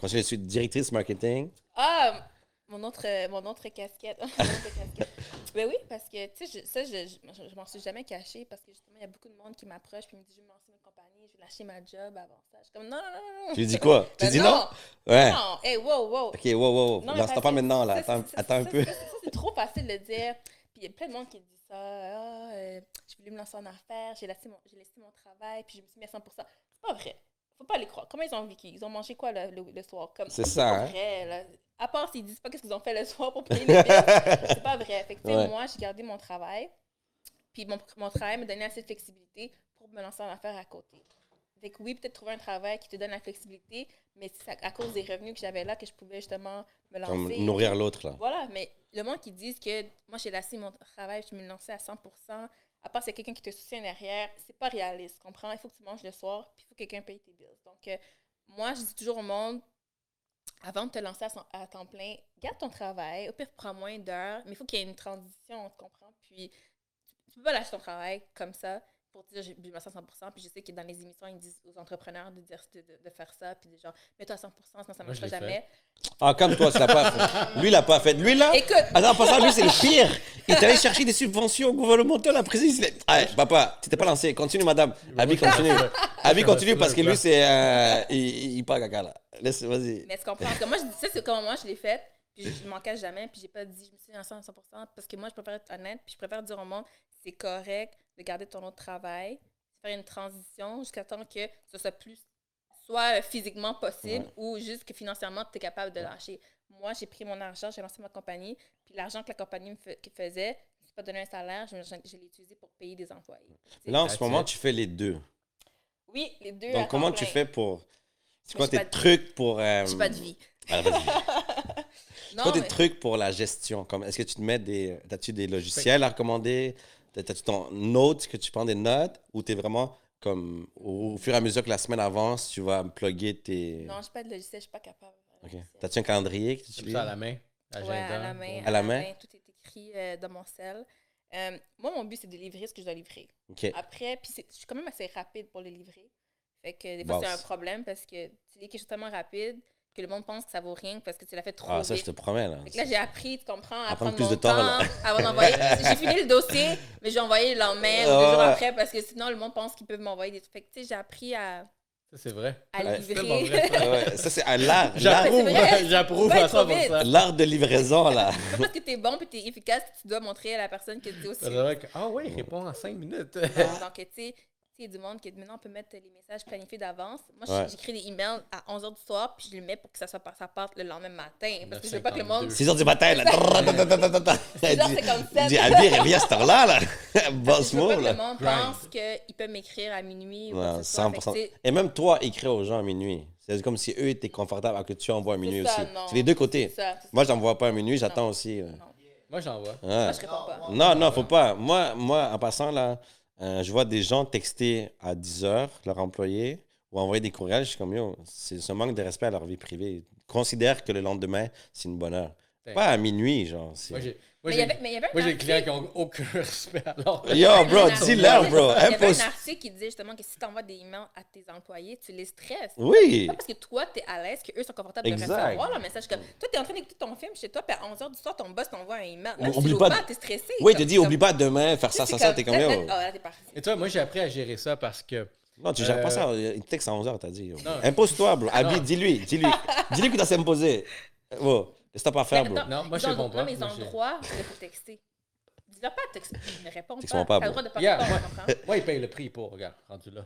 Quand je suis directrice marketing. Ah, mon autre, mon autre casquette. Mon autre casquette. Ben oui, parce que, tu sais, je- ça, je, je, je m'en suis jamais cachée parce que justement, il y a beaucoup de monde qui m'approche puis me dit Je vais me lancer une compagnie, je vais lâcher ma job avant ça. Je suis comme Non, non, non, non. Tu dis quoi? Tu Ben dis non? Ouais. Non, hey, wow, wow. Ok, wow, wow. Non, parce pas maintenant, là. ça, Attends, ça, ça, attends un peu. ça, c'est trop facile de dire. Puis il y a plein de monde qui dit ça. Ah, euh, je voulais me lancer en affaires, j'ai laissé, mon, j'ai laissé mon travail, puis je me suis mis à 100 C'est pas vrai. Faut pas les croire. Comment ils ont vécu? Ils ont mangé quoi le, le, le soir? Comme, C'est pas ça, hein? là. À part s'ils disent pas qu'est-ce qu'ils ont fait le soir pour payer les billes, c'est pas vrai. Fait que, Ouais. moi, j'ai gardé mon travail. Puis mon, mon travail me donnait assez de flexibilité pour me lancer en affaires à côté. Fait que oui, peut-être trouver un travail qui te donne la flexibilité, mais c'est à, cause des revenus que j'avais là que je pouvais justement me lancer. Comme nourrir l'autre, là. Voilà, mais le monde qui dit que moi, j'ai laissé mon travail, je me lançais à 100 à part s'il y a quelqu'un qui te soutient derrière, c'est pas réaliste, comprends? Il faut que tu manges le soir, puis il faut que quelqu'un paye tes bills. Donc, euh, moi, je dis toujours au monde, avant de te lancer à, cent- à temps plein, garde ton travail, au pire, prends moins d'heures, mais il faut qu'il y ait une transition, tu comprends? Puis, tu peux pas lâcher ton travail comme ça pour dire, je, je me sens à 100 puis je sais que dans les émissions, ils disent aux entrepreneurs de, dire, de, de- de faire ça, puis de genre, mets-toi à 100 sinon ça ne marchera jamais. Ah, comme toi, tu l'as pas fait. Lui, il l'a pas fait. Lui, là. Écoute, Attends, en passant, lui, c'est le pire. Il est allé chercher des subventions gouvernementales après ça. Il s'est dit, Hey, papa, tu t'es pas lancé. Continue, madame. Abi, continue. Abi, continue parce que lui, c'est. euh, il, il part caca, là. Laisse, vas-y. Mais tu comprends? Que moi, je dis ça, c'est comment moi je l'ai fait. Puis je, je m'en cache jamais. Puis j'ai pas dit, je me suis lancée à 100 Parce que moi, je préfère être honnête. Puis je préfère dire au monde, c'est correct de garder ton autre travail, faire une transition jusqu'à temps que ce soit plus, soit physiquement possible Ouais. ou juste que financièrement, tu es capable de lâcher. Moi, j'ai pris mon argent, j'ai lancé ma compagnie. Puis l'argent que la compagnie me fa- qui faisait, je ne pas donné un salaire, je, je- je l'ai utilisé pour payer des employés. Là, en ce moment, it. tu fais les deux. Oui, les deux. Donc, comment tu fais pour. C'est quoi tes trucs pour. euh, J'ai pas de vie. ah, Non, quoi tes trucs pour la gestion? Comme, est-ce que tu te mets des. As-tu des logiciels à recommander? As-tu ton note, que tu prends des notes? Ou tu es vraiment comme. Au, au fur et à mesure que la semaine avance, tu vas plugger tes. Non, je pas de logiciel, je suis pas capable. Ok. T'as-tu un calendrier que tu utilises? ça à la main. Ouais, à la main. À la main? Tout est écrit euh, dans mon sel. Euh, moi, mon but, c'est de livrer ce que je dois livrer. Ok. Après, puis c'est- je suis quand même assez rapide pour les livrer. Fait que des fois, c'est un problème parce que tu lis quelque chose tellement rapide que le monde pense que ça vaut rien parce que tu l'as fait trop Ah, ça, je te promets, là. Là, j'ai appris, tu comprends, à, À prendre prendre, plus mon de temps, là. avant d'envoyer. j'ai fini le dossier, mais j'ai envoyé le lendemain ou deux jours après parce que sinon, le monde pense qu'ils peuvent m'envoyer des trucs. Fait que, tu sais, j'ai appris à... Ça, Ça, c'est vrai. à Ouais, livrer. vrai, ça. Ouais, ça, c'est un l'art. J'approuve, j'approuve à trop vite. 100%. L'art de livraison, là. Pas parce que t'es bon puis t'es efficace que tu dois montrer à la personne que t'es aussi. C'est vrai que- Ah oui, réponds en 5 minutes. Donc, tu sais, il y a du monde que maintenant on peut mettre les messages planifiés d'avance. Moi, Ouais. j'écris des emails à 11h du soir, puis je les mets pour que ça, soit, ça parte le lendemain matin. Parce que je veux pas que le monde. 6 heures du matin, là. 57. dit, Abby, réveille à cette heure-là, là. Boss veux pas mot, que le là. monde pense qu'il peut m'écrire à minuit ou Ouais, quoi que ce soit. Fait que 100%. c'est- Et même toi, écrire aux gens à minuit. C'est comme si eux étaient confortables à que tu envoies à minuit ça, aussi. non. C'est les deux côtés. c'est ça, c'est Moi, je n'envoie pas à minuit, j'attends aussi. là. Moi, j'en vois. Ouais. ça, je réponds pas. Non, non, faut pas. Moi, moi en passant, là, euh, je vois des gens texter à 10 heures, leur employé, ou envoyer des courriels. Je suis comme, yo, c'est ce manque de respect à leur vie privée. Considère que le lendemain, c'est une bonne heure. Pas à minuit, genre. c'est- Moi, j'ai. Moi, Mais il y j'ai avait, mais il y avait un moi, j'ai des article- clients qui n'ont aucun respect alors. Yo, il y avait bro, un article- dis-leur, bro. Il y avait un article qui disait justement que si tu envoies des emails à tes employés, tu les stresses. Oui. Pas parce que toi, tu es à l'aise, qu'eux sont confortables Exact. de recevoir leur message. Comme, toi, tu es en train d'écouter ton film chez toi, puis à 11h du soir, ton boss t'envoie un email. Même Oublie tu pas tu es stressé. Oui, te dis, comme- oublie pas demain, faire tu ça, ça, ça. T'es comme, là, yo. là, ah, là, t'es parti. Et toi, moi, j'ai appris à gérer ça parce que. Non, tu gères pas Euh, ça. Il te texte à 11h, t'as dit. yo. Impose-toi, bro. Abi, Non. dis-lui. Dis-lui. Dis-lui qu'il doit s'imposer. Bon, laisse-toi pas faire, Mais bro. Non, moi, je réponds pas. Non, mais ils ont le droit de te texter. Dis-leur pas de texter. Ne réponds pas. pas, T'as le droit de pas Yeah, répondre, moi- tu comprends? Moi, ils payent le prix pour, regarde, rendu là.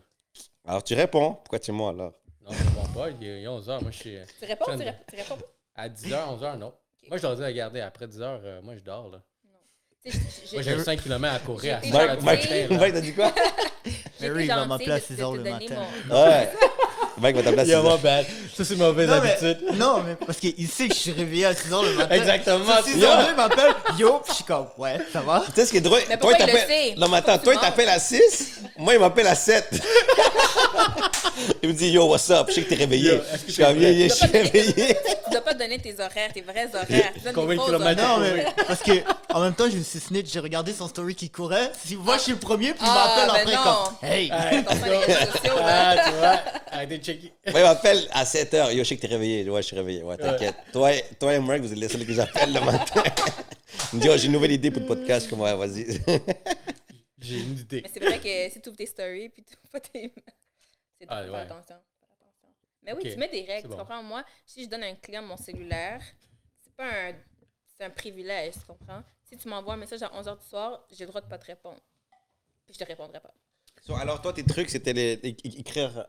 Alors, tu réponds. Pourquoi tu es moi, alors? Non, je réponds pas. Il est 11h. Moi, je suis. Tu réponds, J'aime tu réponds, tu réponds pas? À 10h, 11h, non. Moi, je dois dire, regardez, après 10h, moi, je dors, là. Moi, j'ai 5 km à courir à J'ai 6 heures été du Mike, t'as dit quoi? j'ai Mary, va m'appeler à de- 6 de heures te le donner matin. mon- Ouais. Mike va t'appeler à 6 Yeah, my heures? bad. Ça, c'est mauvaise Non mais, habitude. non, mais parce qu'il sait que je suis réveillé à 6h le matin. Exactement. À 6h, il m'appelle, yo, puis je suis comme, ouais, ça va. Tu sais ce qui est drôle? Mais toi, pourquoi il il le t'appelle-? Non, mais attends, toi, tu il t'appelle à 6, moi, il m'appelle à 7. il me dit, yo, what's up? Je sais que t'es réveillé. Yo, que Je suis comme, yeah, je suis réveillé. Tu dois pas donner tes horaires, tes vrais horaires. Combien de kilomètres? Non, mais parce que en même temps, je me suis snitch, j'ai regardé son story qui courait. Si moi, je suis le premier, puis il Ah, m'appelle ben après non. comme, hey. Ah, tu vois. Arrêtez Moi, il m'appelle à 7 heures. Yo, je sais que t'es réveillé. Ouais, je suis réveillé. Ouais, t'inquiète. Toi, et- toi et Mark, vous êtes les seuls que j'appelle le matin. il me dit, oh, j'ai une nouvelle idée pour le podcast. Comme, ouais, vas-y. J'ai une idée. Mais c'est vrai que si tu ouvres tes stories puis tu pas tes. C'est Ah, ouais. attention. Mais oui, Ok, tu mets des règles. bon. Tu comprends? Moi, si je donne à un client mon cellulaire, c'est pas un. C'est un privilège, tu comprends? Si tu m'envoies un message à 11h du soir, j'ai le droit de pas te répondre. Puis je te répondrai pas. So, alors, toi, tes trucs, c'était les, écrire.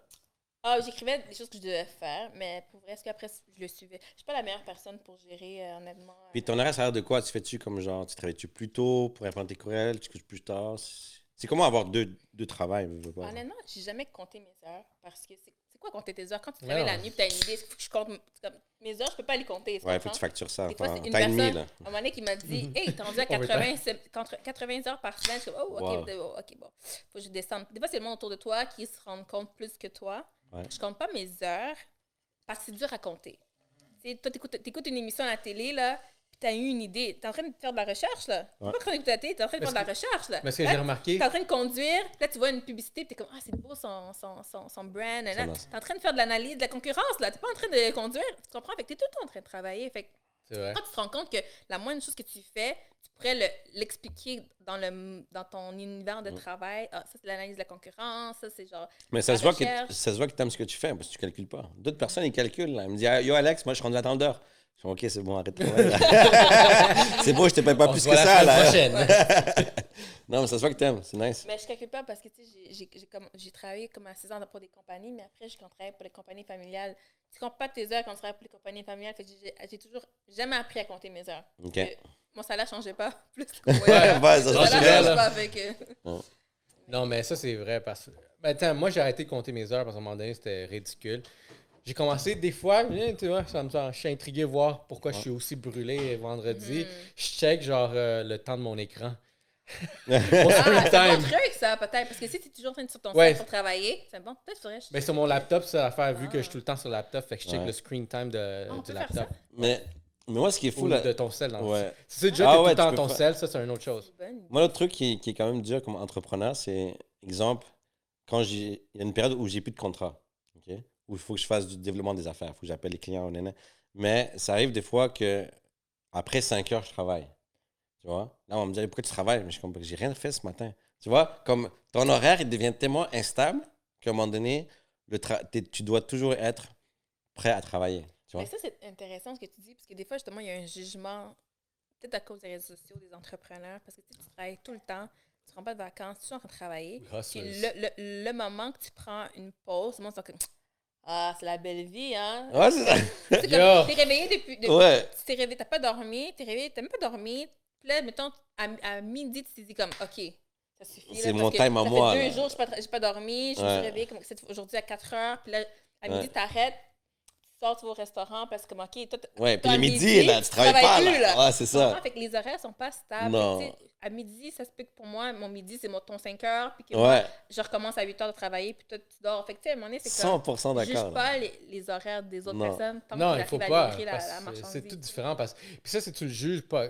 Ah, j'écrivais des choses que je devais faire, mais pour vrai, est-ce qu'après, je le suivais? Je suis pas la meilleure personne pour gérer, euh, honnêtement. euh, Puis ton horaire, ça a l'air de quoi? Tu fais-tu comme genre, tu travailles-tu plus tôt pour répondre tes courriels? Tu couches plus tard? C'est- comment avoir deux, deux travails? je veux pas. Honnêtement, j'ai jamais compté mes heures parce que c'est quoi compter tes heures? Quand tu travailles non. la nuit, tu as une idée, il faut que je compte comme, mes heures, je peux pas les compter. Ouais, il faut que tu factures ça. Des fois, Enfin, c'est une personne, mille. à un moment donné, qui m'a dit Hey, t'es rendu à Overtime. 80, c'est- contre 80 heures par semaine. Je suis Oh, ok, Wow. oh, ok, bon. Faut que je descende. Des fois, c'est le monde autour de toi qui se rend compte plus que toi. Ouais. Je compte pas mes heures parce que c'est dur à compter. Tu sais, toi, t'écoutes écoutes une émission à la télé, là, puis t'as eu une idée. T'es en train de faire de la recherche, là. T'es Ouais. pas en train d'écouter la télé, t'es en train de faire de la recherche, là. Mais ce que j'ai remarqué, T'es en train de conduire, là tu vois une publicité, puis t'es comme Ah, c'est beau son, son, son, son brand. T'es en train de faire de l'analyse de la concurrence, là. T'es pas en train de conduire. Tu comprends? Fait que t'es tout le temps en train de travailler. Fait que vrai. quand tu te rends compte que la moindre chose que tu fais, tu pourrais le- l'expliquer dans, le, dans ton univers de travail. Ah, ça, c'est l'analyse de la concurrence. Ça, c'est genre. Mais ça la se, voit que, ça se voit que tu aimes ce que tu fais parce que tu calcules pas. D'autres personnes, ils calculent. là. Ils me disent ah, Yo, Alex, moi, je suis rendu attendeur. Je dis OK, c'est bon, arrête de travailler, là. C'est bon, je te paye pas On plus que la ça. Là. prochaine. non, mais ça se voit que t'aimes. C'est nice. Mais je calcule pas parce que tu sais, j'ai- j'ai- j'ai comme- j'ai travaillé comme à 6 ans pour des compagnies, mais après, je travaille pour les compagnies familiales. Tu comptes pas tes heures quand tu travailles pour les compagnies familiales. Fait que j'ai j'ai toujours jamais appris à compter mes heures. OK. Euh, Mon salaire changeait pas plus. Ouais, ouais, ça Mon change salaire bien, change là. pas, Non, mais ça, c'est vrai. Parce que. Ben, attends, moi, j'ai arrêté de compter mes heures parce qu'à un moment donné, c'était ridicule. J'ai commencé des fois, tu vois, ça me je suis intrigué de voir pourquoi je suis aussi brûlé vendredi. Mhm. Je check, genre, euh, le temps de mon écran. Ah, c'est un screen bon time. truc, ça, peut-être. Parce que si tu es toujours en train de sur ton Ouais. site pour travailler, c'est bon. Peut-être faudrait. Mais sur mon laptop, c'est l'affaire, vu que Ah. je suis tout le temps sur le laptop, fait que je check Ouais. le screen time de, Ah, du faire laptop. ça. Mais, mais moi, ce qui est fou, Ou là. de ton sel. Dans Ouais. Si c'est déjà Ah tout le temps ton peux sel, ça, c'est une autre chose. Moi, l'autre truc qui, qui est quand même dur comme entrepreneur, c'est, exemple, quand j'ai. Il y a une période où j'ai plus de contrat, OK? Où il faut que je fasse du développement des affaires, il faut que j'appelle les clients, nanana. Mais ça arrive des fois que après 5 heures, je travaille. Tu vois? Là, on me dit pourquoi tu travailles? Mais je suis comme, j'ai rien fait ce matin. Tu vois? Comme ton horaire, il devient tellement instable qu'à un moment donné, le tu dois toujours être prêt à travailler. Tu vois? Mais ça, c'est intéressant ce que tu dis, parce que des fois, justement, il y a un jugement, peut-être à cause des réseaux sociaux, des entrepreneurs, parce que tu sais, tu travailles tout le temps, tu ne prends pas de vacances, tu es toujours en train de travailler. Puis Hustlers. le, le, le moment que tu prends une pause, le monde Ah, c'est la belle vie, hein? Ouais, c'est ça. C'est Yo. comme, t'es réveillé depuis. depuis Ouais. Tu t'es réveillé, t'as pas dormi, t'es réveillé, t'as même pas dormi. Puis là, mettons, à, à midi, tu t'es dit comme, OK, ça suffit. C'est mon que time à ça moi, fait deux là. jours, j'ai pas, tra- j'ai pas dormi, je me suis réveillée comme c'est aujourd'hui à 4 heures. Puis là, à midi, Ouais. t'arrêtes, tu sors, tu vas au restaurant parce que, OK, toi, Ouais, puis le à midi, là, tu travailles pas, plus, là. Ouais, c'est Tu ça. Fait que les horaires sont pas stables. Non. Tu à midi, ça se peut que pour moi, mon midi, c'est mon ton 5 heures, puis que Ouais, moi, je recommence à 8 heures de travailler, puis toi, tu dors. Fait que, tu sais, à un moment donné, c'est comme. 100% Juge d'accord. là. pas les, les horaires des autres Non. personnes tant Non, que il faut pas. C'est tout différent. Parce... Puis ça, si tu le juges pas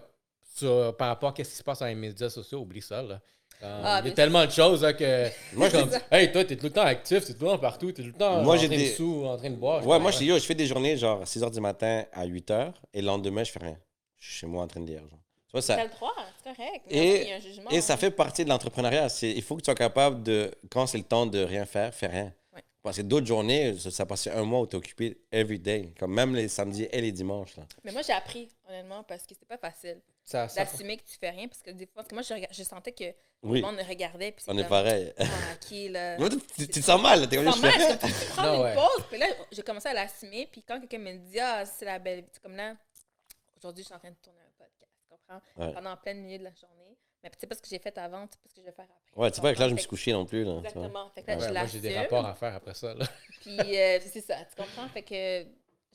sur- par rapport à ce qui se passe sur les médias sociaux, oublie ça. Là. Euh, Ah, il y a tellement de choses là, que. Moi, je comme, hey, toi, t'es tout le temps actif, t'es tout le temps partout, t'es tout le temps Moi, en j'ai train des- de sous, en train de boire. Ouais, moi, je yo, je fais des journées genre 6 h du matin à 8 h et le lendemain, je fais rien. Je suis chez moi en train de lire. Genre. Tu vois, ça, T'as le droit, c'est correct. Et- il y a un jugement. Et ça hein. fait partie de l'entrepreneuriat. C'est- Il faut que tu sois capable de, quand c'est le temps de rien faire, fais rien. Parce que d'autres journées, ça, ça passait un mois où tu es occupé every day, comme même les samedis et les dimanches. Là. Mais moi, j'ai appris, honnêtement, parce que c'est pas facile Ça, ça- d'assumer que tu fais rien. Parce que des fois, parce que moi, je, rega- je sentais que Oui, le monde me regardait. Puis on est comme, pareil. Ah, là. tu, tu te sens mal. T'es comme, Pas je mal, je tu Non, une ouais. pause. Puis là, j'ai commencé à l'assumer. Puis quand quelqu'un me dit, ah, c'est la belle vie, c'est comme là, aujourd'hui, je suis en train de tourner un podcast. Tu comprends? Ouais. Pendant plein milieu de la journée. Mais c'est pas ce que j'ai fait avant, c'est pas ce que je vais faire après. Ouais, c'est pas que là, je me suis couché non plus. Là, tu. Exactement. Fait que là, Ouais, je moi, j'ai des rapports à faire après ça. Là. Puis euh, c'est ça, tu comprends? Fait que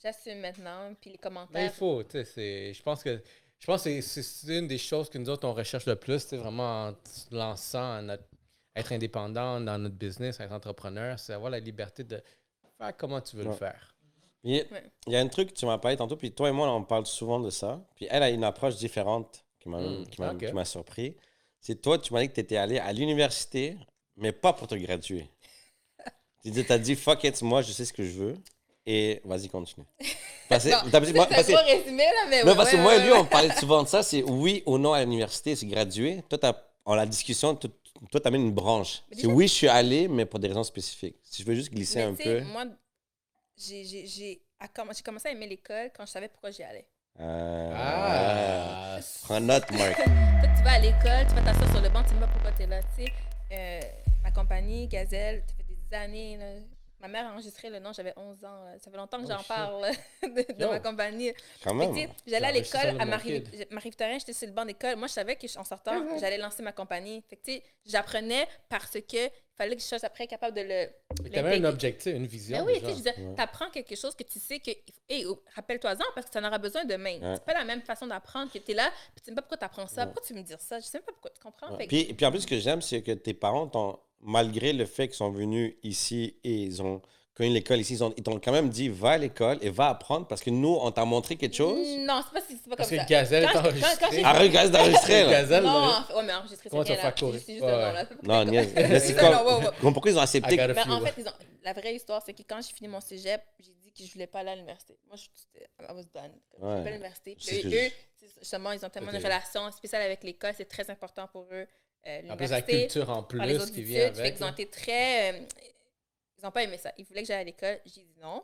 j'assume maintenant. Puis les Mais il commentaires. faut, tu sais, c'est- je pense que je pense que c'est- c'est une des choses que nous autres, on recherche le plus, tu sais, vraiment en se lançant à notre, être indépendant dans notre business, être entrepreneur, c'est avoir la liberté de faire comment tu veux le faire. Il y a- Ouais. il y a un truc que tu m'as parlé tantôt, puis toi et moi, on parle souvent de ça. Puis elle a une approche différente qui m'a Hmm, qui m'a- surpris. C'est toi, tu m'as dit que tu étais allé à l'université, mais pas pour te graduer. tu as dit, fuck it, moi, je sais ce que je veux. Et vas-y, continue. Parce Non, moi- parce résumé, là, mais non, ouais, parce que ouais, moi et ouais, lui, on parlait souvent de ça. C'est oui ou non à l'université, c'est gradué. Toi, t'as- en la discussion, toi, tu amènes une branche. C'est oui, je suis allé, mais pour des raisons spécifiques. Si je veux juste glisser Mais un peu. moi, j'ai commencé à aimer l'école quand je savais pourquoi j'y allais. Euh, Ah! Prends note, Marc. Toi, tu vas à l'école, tu vas t'asseoir sur le banc, tu même pas pourquoi tu es là. Tu sais, euh, ma compagnie, Gazelle, ça fait des années. là. Ma mère a enregistré le nom, j'avais 11 ans. Ça fait longtemps que Oh, j'en parle de, ma compagnie. Tu J'allais à l'école à. Marie-Victorin, j'étais sur le banc d'école. Moi, je savais qu'en sortant, j'allais lancer ma compagnie. Tu j'apprenais parce que fallait que je sois après capable de le. T'avais l'intégrer. un objectif, une vision. Ben oui, tu sais, Ouais. t'apprends quelque chose que tu sais que. Hey, rappelle-toi-en parce que tu en auras besoin demain. Ouais. C'est pas la même façon d'apprendre que tu es là, puis tu sais même pas pourquoi tu apprends ça. Ouais. Pourquoi tu me dis ça? Je sais même pas pourquoi tu comprends? Que- Puis, puis en plus, ce que j'aime, c'est que tes parents, t'ont- malgré le fait qu'ils sont venus ici et ils ont connu l'école ici, ils ont- ils t'ont quand même dit va à l'école et va apprendre parce que nous, on t'a montré quelque chose. Non, c'est pas, c'est pas Parce comme que ça. Gazelle est enregistrée. Arrête, gaz d'enregistrer. Gazelle, non, ouais, mais enregistré, c'est rien? C'est juste. Non. Mais c'est Non, comme. non, ouais, ouais. comme pourquoi ils ont accepté? few. en fait, ils ont- la vraie histoire, c'est que quand j'ai fini mon cégep, j'ai dit que je voulais pas aller à l'université. Moi, je j'étais- I was done. Comme, Je voulais pas à l'université. Eux, que justement, ils ont tellement une relation spéciale avec l'école. C'est très important pour eux. Euh, En plus, la culture en les plus autres qui vient Fait avec. qu'ils ont été très. euh, ils n'ont pas aimé ça. Ils voulaient que j'aille à l'école. J'ai dit non.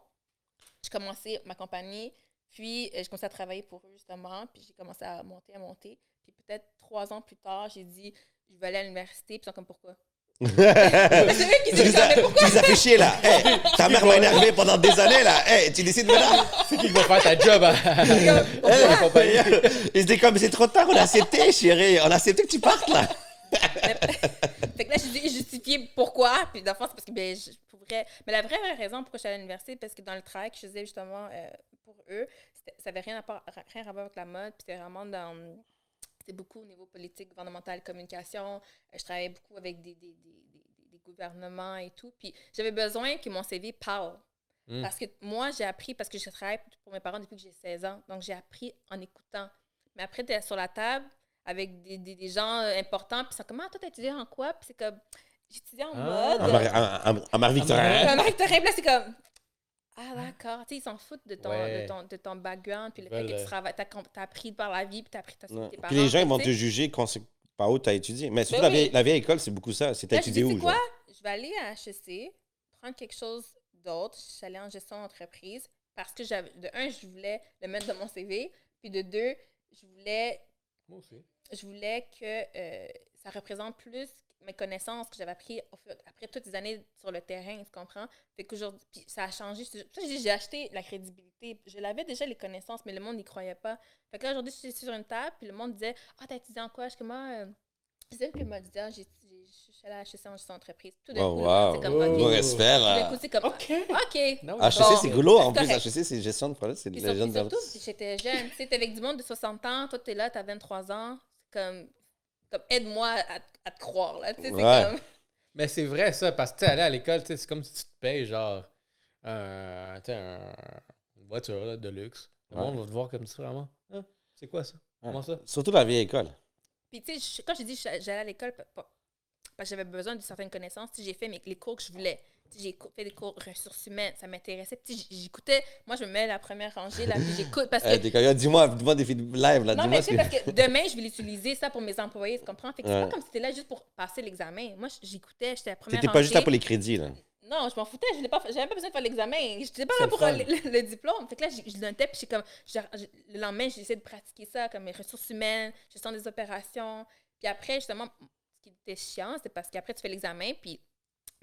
J'ai commencé ma compagnie. Puis, euh, j'ai commencé à travailler pour eux, justement. Puis, j'ai commencé à monter, à monter. Puis, peut-être trois ans plus tard, j'ai dit je vais aller à l'université. Puis, ils sont comme pourquoi? Tu C'est eux qui les as mais pourquoi? tu les as fait chier, là. Hey, ta mère m'a énervé pendant des années, là. Hey, tu décides maintenant. C'est qui qui va faire ta job la compagnie? Ils se disent comme c'est trop tard, on a accepté, chérie. On a accepté que tu partes, là. Fait que là, j'ai dû justifier pourquoi. Puis, c'est parce que, ben, je, pour vrai. Mais la vraie, vraie raison pourquoi je suis allée à l'université, parce que dans le travail que je faisais justement euh, pour eux, ça n'avait rien à, part- rien à voir avec la mode. Puis, c'était vraiment dans. C'était beaucoup au niveau politique, gouvernemental, communication. Euh, je travaillais beaucoup avec des, des, des, des- des gouvernements et tout. Puis, j'avais besoin que mon CV parle. Mm. Parce que moi, j'ai appris, parce que je travaille pour mes parents depuis que j'ai 16 ans. Donc, j'ai appris en écoutant. Mais après, tu es sur la table avec des, des, des gens euh, importants, puis ça comment toi, t'as étudié en quoi? Puis c'est comme, j'étudiais en Ah. En mode. En- en- en Marie-Victorin. Marie puis là, c'est comme, ah d'accord, tu sais, ils s'en foutent de ton, Ouais. de ton, de ton background, puis le fait que tu travailles, t'as, t'as appris par la vie, puis t'as appris ta Ouais. tes Puis parents. les gens, ils vont te juger quand c'est par où tu as étudié. Mais surtout, Ben la, vieille, la vieille école, c'est beaucoup ça. C'est t'as Là, je étudié où, quoi? genre? Je vais aller à HEC, prendre quelque chose d'autres. Je suis allée en gestion d'entreprise parce que j'avais, de un, je voulais le mettre dans mon CV. Puis de deux, je voulais, Moi aussi. Je voulais que euh, ça représente plus mes connaissances que j'avais appris après toutes les années sur le terrain, tu comprends? Fait qu'aujourd'hui, puis ça a changé. J'ai acheté la crédibilité. Je l'avais déjà les connaissances, mais le monde n'y croyait pas. Fait que là, aujourd'hui, je suis sur une table, puis le monde disait Ah, t'as étudié en quoi? Je suis comme Ah, euh, c'est elle qui m'a dit Ah, j'ai j'ai- je suis allée à HEC en gestion d'entreprise. Tout d'un Oh, coup, wow. c'est comme Oh. OK. Respect, Tout d'un coup, c'est comme OK. OK. Non, HEC, Bon. c'est goulot. En plus. HEC, c'est gestion de projet. C'est surtout, d'entreprise. j'étais jeune. Tu sais, t'es avec du monde de 60 ans, toi, t'es là, t'as 23 ans. Comme, comme aide-moi à, à te croire, là. Tu sais, c'est Ouais. comme. Mais c'est vrai, ça, parce que tu sais, aller à l'école, tu sais, c'est comme si tu te payes, genre, un- une voiture là, de luxe. Le Ouais. monde va te voir comme ça, vraiment. Hein? C'est quoi ça? Comment ça? Surtout la vieille école. Puis, tu sais, je- quand j'ai dit que j'allais à l'école, pa- pa- parce que j'avais besoin de certaines connaissances, j'ai fait mes, les cours que je voulais. J'ai fait des cours ressources humaines, ça m'intéressait. Puis, j'écoutais, moi, je me mets la première rangée, là, puis j'écoute. Parce que comme, yo, dis-moi, dis-moi des live, là. Non, mais ce tu sais, que. parce que demain, je vais l'utiliser ça pour mes employés, tu comprends? Fait que c'est pas comme si t'étais là juste pour passer l'examen. Moi, j'écoutais, j'étais la première T'étais pas juste là pour les crédits, là. Non, je m'en foutais, je n'avais pas, j'avais pas besoin de faire l'examen. Je n'étais pas là pour euh, le, le diplôme. Fait que là, je, je le notais, puis j'ai comme, je- je- le lendemain, j'essaie de pratiquer ça, comme les ressources humaines, gestion des opérations. Puis après, justement, ce qui était chiant, c'est parce qu'après, tu fais l'examen, puis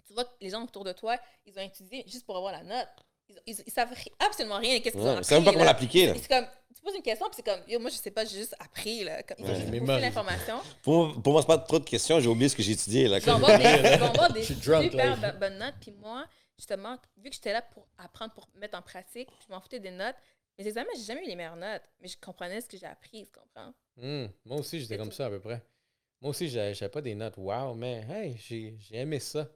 tu vois que les gens autour de toi, ils ont étudié juste pour avoir la note. Ils, ils, ils savent absolument rien qu'est-ce qu'ils ont Ouais, appris. c'est même pas comment l'appliquer, là. C'est comme, tu poses une question, puis c'est comme, yo, moi, je sais pas, j'ai juste appris, là. Comme, Ouais. l'information. Pour, moi- pour moi, c'est pas trop de questions. J'ai oublié ce que j'ai étudié, là. Ils vont avoir des, drunk, super bonnes notes. Puis moi, justement, vu que j'étais là pour apprendre, pour mettre en pratique, je m'en foutais des notes. Mes examens, j'ai jamais eu les meilleures notes, mais je comprenais ce que j'ai appris, tu comprends? Hmm, Moi aussi, j'étais comme tout. ça à peu près. Moi aussi, j'avais pas des notes wow, mais hey, j'ai j'ai aimé ça.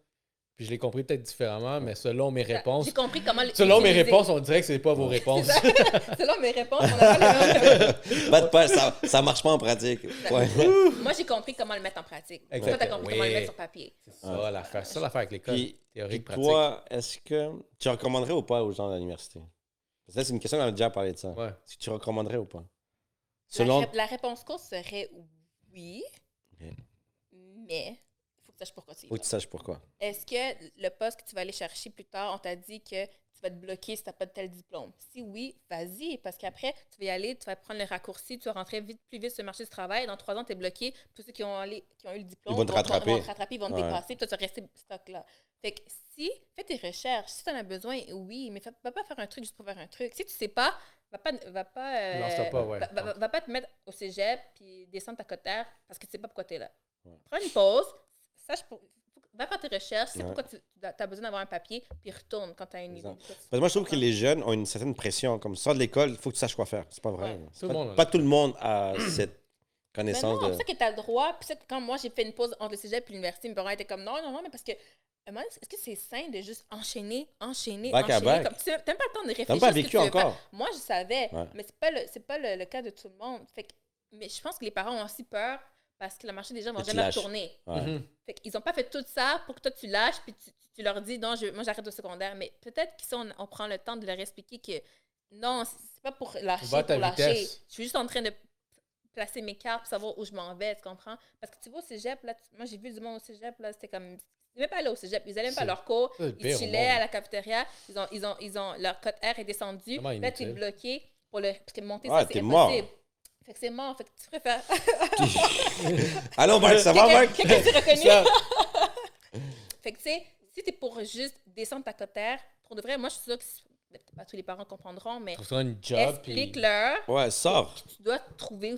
Puis je l'ai compris peut-être différemment, mais selon mes réponses. J'ai compris comment les Selon mes réponses, on dirait que c'est pas vos réponses. Selon mes réponses, on n'a pas les mêmes. Pas ça, ça marche pas en pratique. Ouais. Moi, j'ai compris comment le mettre en pratique. Toi, Exactement. t'as compris comment le mettre sur papier. C'est ça l'affaire. C'est ça l'affaire avec l'école. Puis, Théorique, puis pratique. toi, est-ce que tu recommanderais ou pas aux gens de l'université? Parce que là, c'est une question qu'on a déjà parlé de ça. Ouais. Est-ce que tu recommanderais ou pas? La, Selon. ré- la réponse courte serait oui, mais faut que tu saches pourquoi tu y Faut vas. que tu saches pourquoi. Est-ce que le poste que tu vas aller chercher plus tard, on t'a dit que tu vas te bloquer si tu n'as pas de tel diplôme? Si oui, vas-y, parce qu'après, tu vas y aller, tu vas prendre le raccourci, tu vas rentrer vite, plus vite sur le marché du travail. Dans trois ans, tu es bloqué. Tous ceux qui ont, allé- qui ont eu le diplôme Ils vont te rattraper. vont te rattraper, ils vont te Ouais. dépasser, puis toi, tu vas rester stock là. Fait que si, fais tes recherches. Si tu en as besoin, oui, mais fais- va pas faire un truc juste pour faire un truc. Si tu sais pas, va pas, va pas, euh, Lance-toi pas, ouais. va, va- va pas te mettre au cégep puis descendre ta cotère parce que tu sais pas pourquoi tu es là. Ouais. Prends une pause, sache pour, va faire tes recherches, Ouais. pourquoi tu as besoin d'avoir un papier, puis retourne quand tu as une idée. Parce que moi, je trouve que les jeunes ont une certaine pression. Comme ça, de l'école, il faut que tu saches quoi faire. C'est pas vrai. Ouais. C'est Tout le pas, monde tout le monde a cette connaissance non, de. c'est ça que tu as le droit. Puis quand moi, j'ai fait une pause entre le cégep et l'université, mes parents étaient comme non, non, non, mais parce que. Est-ce que c'est sain de juste enchaîner, enchaîner, Back enchaîner? Comme, tu n'as même pas le temps de réfléchir. T'as même pas ce vécu tu faire. encore. Moi, je savais, Ouais. mais c'est pas le c'est pas le, le cas de tout le monde. Fait que, mais je pense que les parents ont aussi peur parce que le marché des gens ne tu jamais retourner. Ouais. Mhm. Fait qu'ils n'ont pas fait tout ça pour que toi tu lâches puis tu, tu leur dis non, je, moi j'arrête au secondaire. Mais peut-être qu'ici on, on prend le temps de leur expliquer que non, c'est pas pour lâcher, pour lâcher. vitesse. Je suis juste en train de placer mes cartes pour savoir où je m'en vais, tu comprends? Parce que tu vois au cégep, là, tu- moi j'ai vu du monde au cégep, là, c'était comme. Ils n'aimaient pas aller au cégep, ils n'allaient même pas à leur cours, ils chillaient à la cafétéria, ils ont, ils ont, ils ont, leur code R est descendu, là tu es inutile. bloqué pour le. Parce que monter Ouais, ça, c'est t'es mort. Fait que c'est mort, fait que tu préfères. Allons, Marc, ça va, Marc? Quelqu'un s'est reconnu? Ça, Fait que, tu sais, si t'es pour juste descendre ta cotère, pour de vrai, moi, je suis sûre que peut-être pas tous les parents comprendront, mais trouve-toi une job. puis- explique-leur Ouais, sors. que tu dois trouver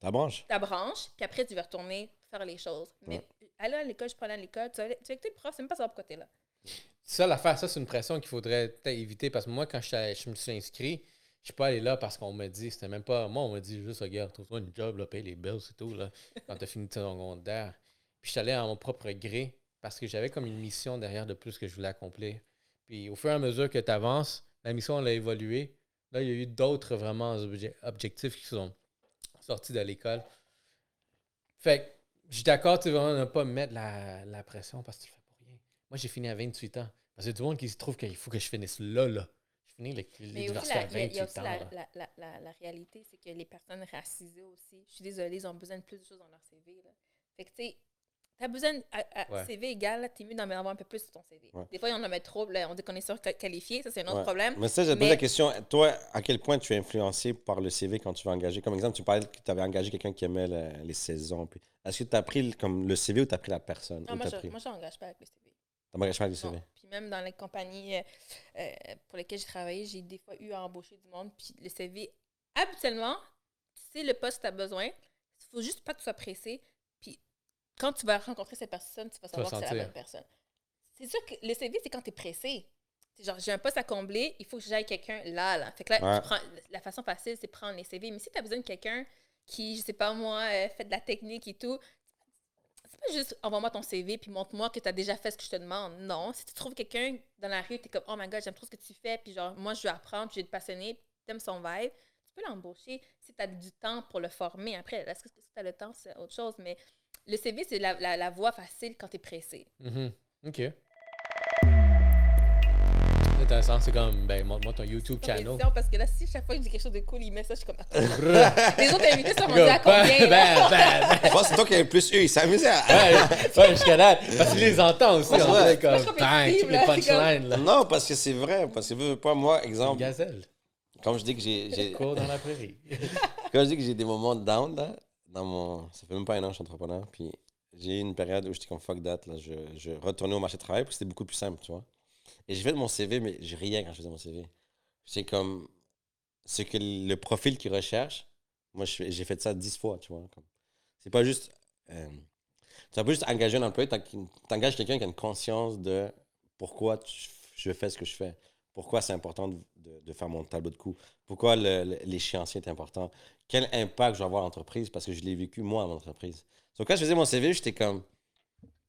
Ta branche. ta branche, puis après, tu vas retourner faire les choses. Mais aller à l'école, je prends à l'école, tu vas aller- avec tes profs, c'est même pas savoir pourquoi t'es là. Ça, l'affaire, ça, c'est une pression qu'il faudrait éviter parce que moi, quand je, je me suis inscrit, je suis pas allé là parce qu'on m'a dit, c'était même pas. Moi, on m'a dit juste, regarde, trouve-toi une job, là, paye les bills, c'est tout, là, quand t'as fini ton secondaire. Puis je suis allé à mon propre gré parce que j'avais comme une mission derrière de plus que je voulais accomplir. Puis au fur et à mesure que tu avances, la mission, elle a évolué. Là, il y a eu d'autres vraiment obje- objectifs qui sont sortis de l'école. Fait que je suis d'accord, tu vraiment, ne pas me mettre la, la pression parce que tu le fais pour rien. Moi, j'ai fini à 28 ans. Parce que tout le monde qui se trouve qu'il faut que je finisse là, là. Je Mais aussi, l'université la, à il y a- il y a 28 aussi ans. la, là. la, la, la, la réalité, c'est que les personnes racisées aussi, je suis désolée, ils ont besoin de plus de choses dans leur CV. Là. Fait que, tu sais, T'as besoin, Ouais. CV égal, t'es mieux d'en avoir un peu plus sur ton CV. Ouais. Des fois, on en met trop, là, on dit qu'on est surqualifié, ça c'est un autre Ouais. problème. Mais ça, j'ai posé la question. Toi, à quel point tu es influencé par le CV quand tu vas engager? Comme exemple, tu parlais que tu avais engagé quelqu'un qui aimait le- les saisons. puis Est-ce que tu as pris le, comme le CV ou tu as pris la personne? Non, moi, je, pris moi, j'engage pas avec le CV. T'as engagé pas avec le. CV même dans les compagnies euh, euh, pour lesquelles j'ai travaillé, j'ai des fois eu à embaucher du monde. Puis le CV, habituellement, tu sais le poste que tu as besoin. Il faut juste pas que tu sois pressé. Puis quand tu vas rencontrer cette personne, tu vas savoir que c'est la bonne personne. C'est sûr que le CV, c'est quand tu es pressé. C'est genre, j'ai un poste à combler, il faut que j'aille quelqu'un là, là. Fait que là, Ouais. tu prends, la façon facile, c'est prendre les CV. Mais si tu as besoin de quelqu'un qui, je sais pas moi, euh, fait de la technique et tout, c'est pas juste envoie-moi ton CV puis montre-moi que tu as déjà fait ce que je te demande. Non, si tu trouves quelqu'un dans la rue, tu es comme oh my god, j'aime trop ce que tu fais, puis genre moi je veux apprendre, je vais te passionner, t'aimes son vibe, tu peux l'embaucher si tu as du temps pour le former. Après, est-ce que si tu as le temps, c'est autre chose, mais le CV, c'est la, la, la voie facile quand tu es pressé. Mhm. OK. C'est intéressant. C'est comme, ben, montre-moi ton YouTube channel. parce que là, si chaque fois que je dis quelque chose de cool, il met ça, je suis comme. Les autres invités sont rendus à combien? ben, ben, ben. Je pense que c'est toi qui as plus eu. Il s'est amusé à. Ouais, ouais, jusqu'à là. Parce qu'ils les entendent aussi. Ouais, on dirait comme, bang, toutes les comme- punchlines, là. Non, parce que c'est vrai. Parce que veux, pas, moi, Une exemple, gazelle. quand je dis que j'ai. Cours dans la prairie. Quand je dis que j'ai des moments down, là, dans mon... ça fait même pas un an que je suis entrepreneur, puis j'ai eu une période où j'étais comme fuck that, là, je, je retournais au marché du travail, puis c'était beaucoup plus simple, tu vois. Et j'ai fait mon CV, mais je riais quand je faisais mon CV. C'est comme ce que le profil qu'ils recherche, moi j'ai fait ça dix fois, tu vois. C'est pas juste. euh, tu pas juste engager un employé, t'en- t'engages quelqu'un qui a une conscience de pourquoi je fais ce que je fais. Pourquoi c'est important de, faire mon tableau de coût. Pourquoi l'échéancier est important quel impact je vais avoir à l'entreprise parce que je l'ai vécu moi à mon entreprise. Donc quand je faisais mon CV, j'étais comme,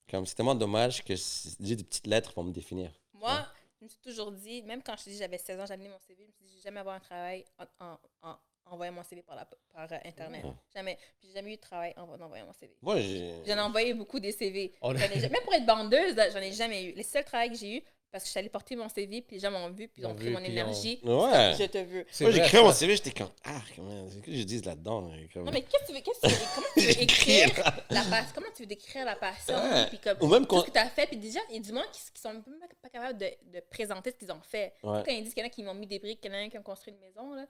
comme c'est tellement dommage que j'ai des petites lettres pour me définir. Moi, je me suis toujours dit, même quand je dis j'avais 16 ans, j'avais mon CV, je me suis dit, je vais jamais avoir un travail en, en, mon CV par, la, par euh, Internet. Jamais. Puis j'ai jamais eu de travail en, en envoyant mon CV. Moi, j'ai. J'en ai envoyé beaucoup des CV. On ai même pour être bandeuse, j'en ai jamais eu. Les seuls travails que j'ai eu, parce que je suis allée porter mon CV, puis les gens m'ont vu, puis ils ont pris mon énergie. Ouais. Je te veux. Moi, j'ai créé mon. CV, j'étais comme, ah, comment, c'est que je dis là-dedans? Non, mais qu'est-ce que tu veux, qu'est-ce que tu veux, comment tu veux écrire la passion, comment tu veux décrire la passion, Ouais. puis comme, Ou même tout ce que tu as fait, puis déjà, il y a du monde qui, qui sont même pas capables de, de présenter ce qu'ils ont fait. Ouais. Quand ils disent qu'il y en a qui m'ont mis des briques, qu'il y en a un qui ont construit une maison, là,